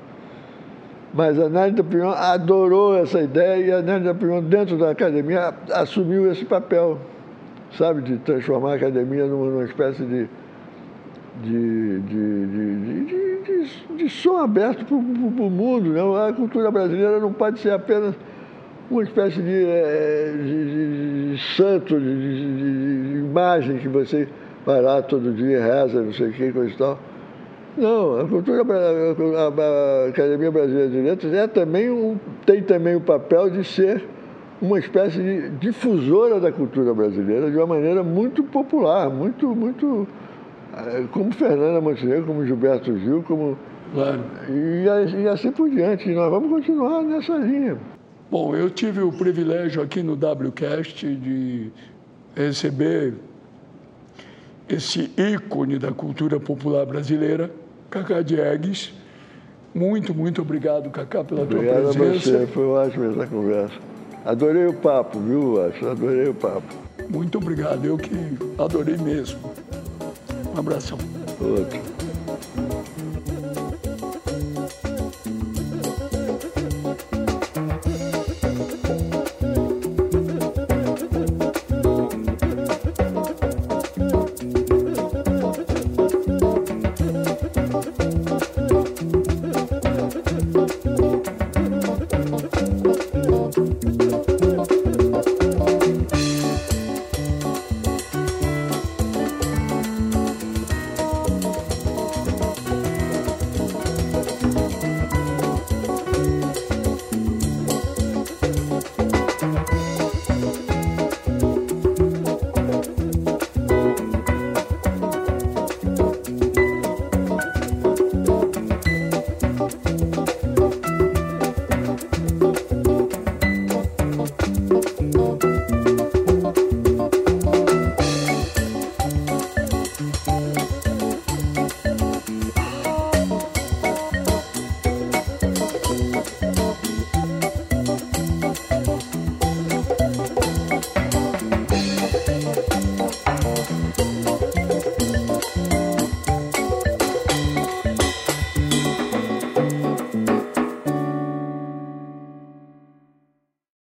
Mas a Nélida Pinhon adorou essa ideia e a Nélida Pinhon, dentro da academia, assumiu esse papel, sabe, de transformar a academia numa, espécie de, de, de, de som aberto para o mundo. Né? A cultura brasileira não pode ser apenas uma espécie de, eh, de, de, de santo, de, imagem que você vai lá todo dia, reza, não sei o que, coisa e tal. Não, a cultura, a, a Academia Brasileira de Letras é também um, tem também o papel de ser uma espécie de difusora da cultura brasileira de uma maneira muito popular, muito, muito eh, como Fernanda Montenegro, como Gilberto Gil, como claro. e, e assim por diante. Nós vamos continuar nessa linha. Bom, eu tive o privilégio aqui no WCast de receber esse ícone da cultura popular brasileira, Cacá Diegues. Muito, muito obrigado, Cacá, pela obrigado tua presença. Obrigado a você, foi ótimo essa conversa. Adorei o papo, viu, Acho? Adorei o papo. Muito obrigado, eu que adorei mesmo. Um abração. Outro.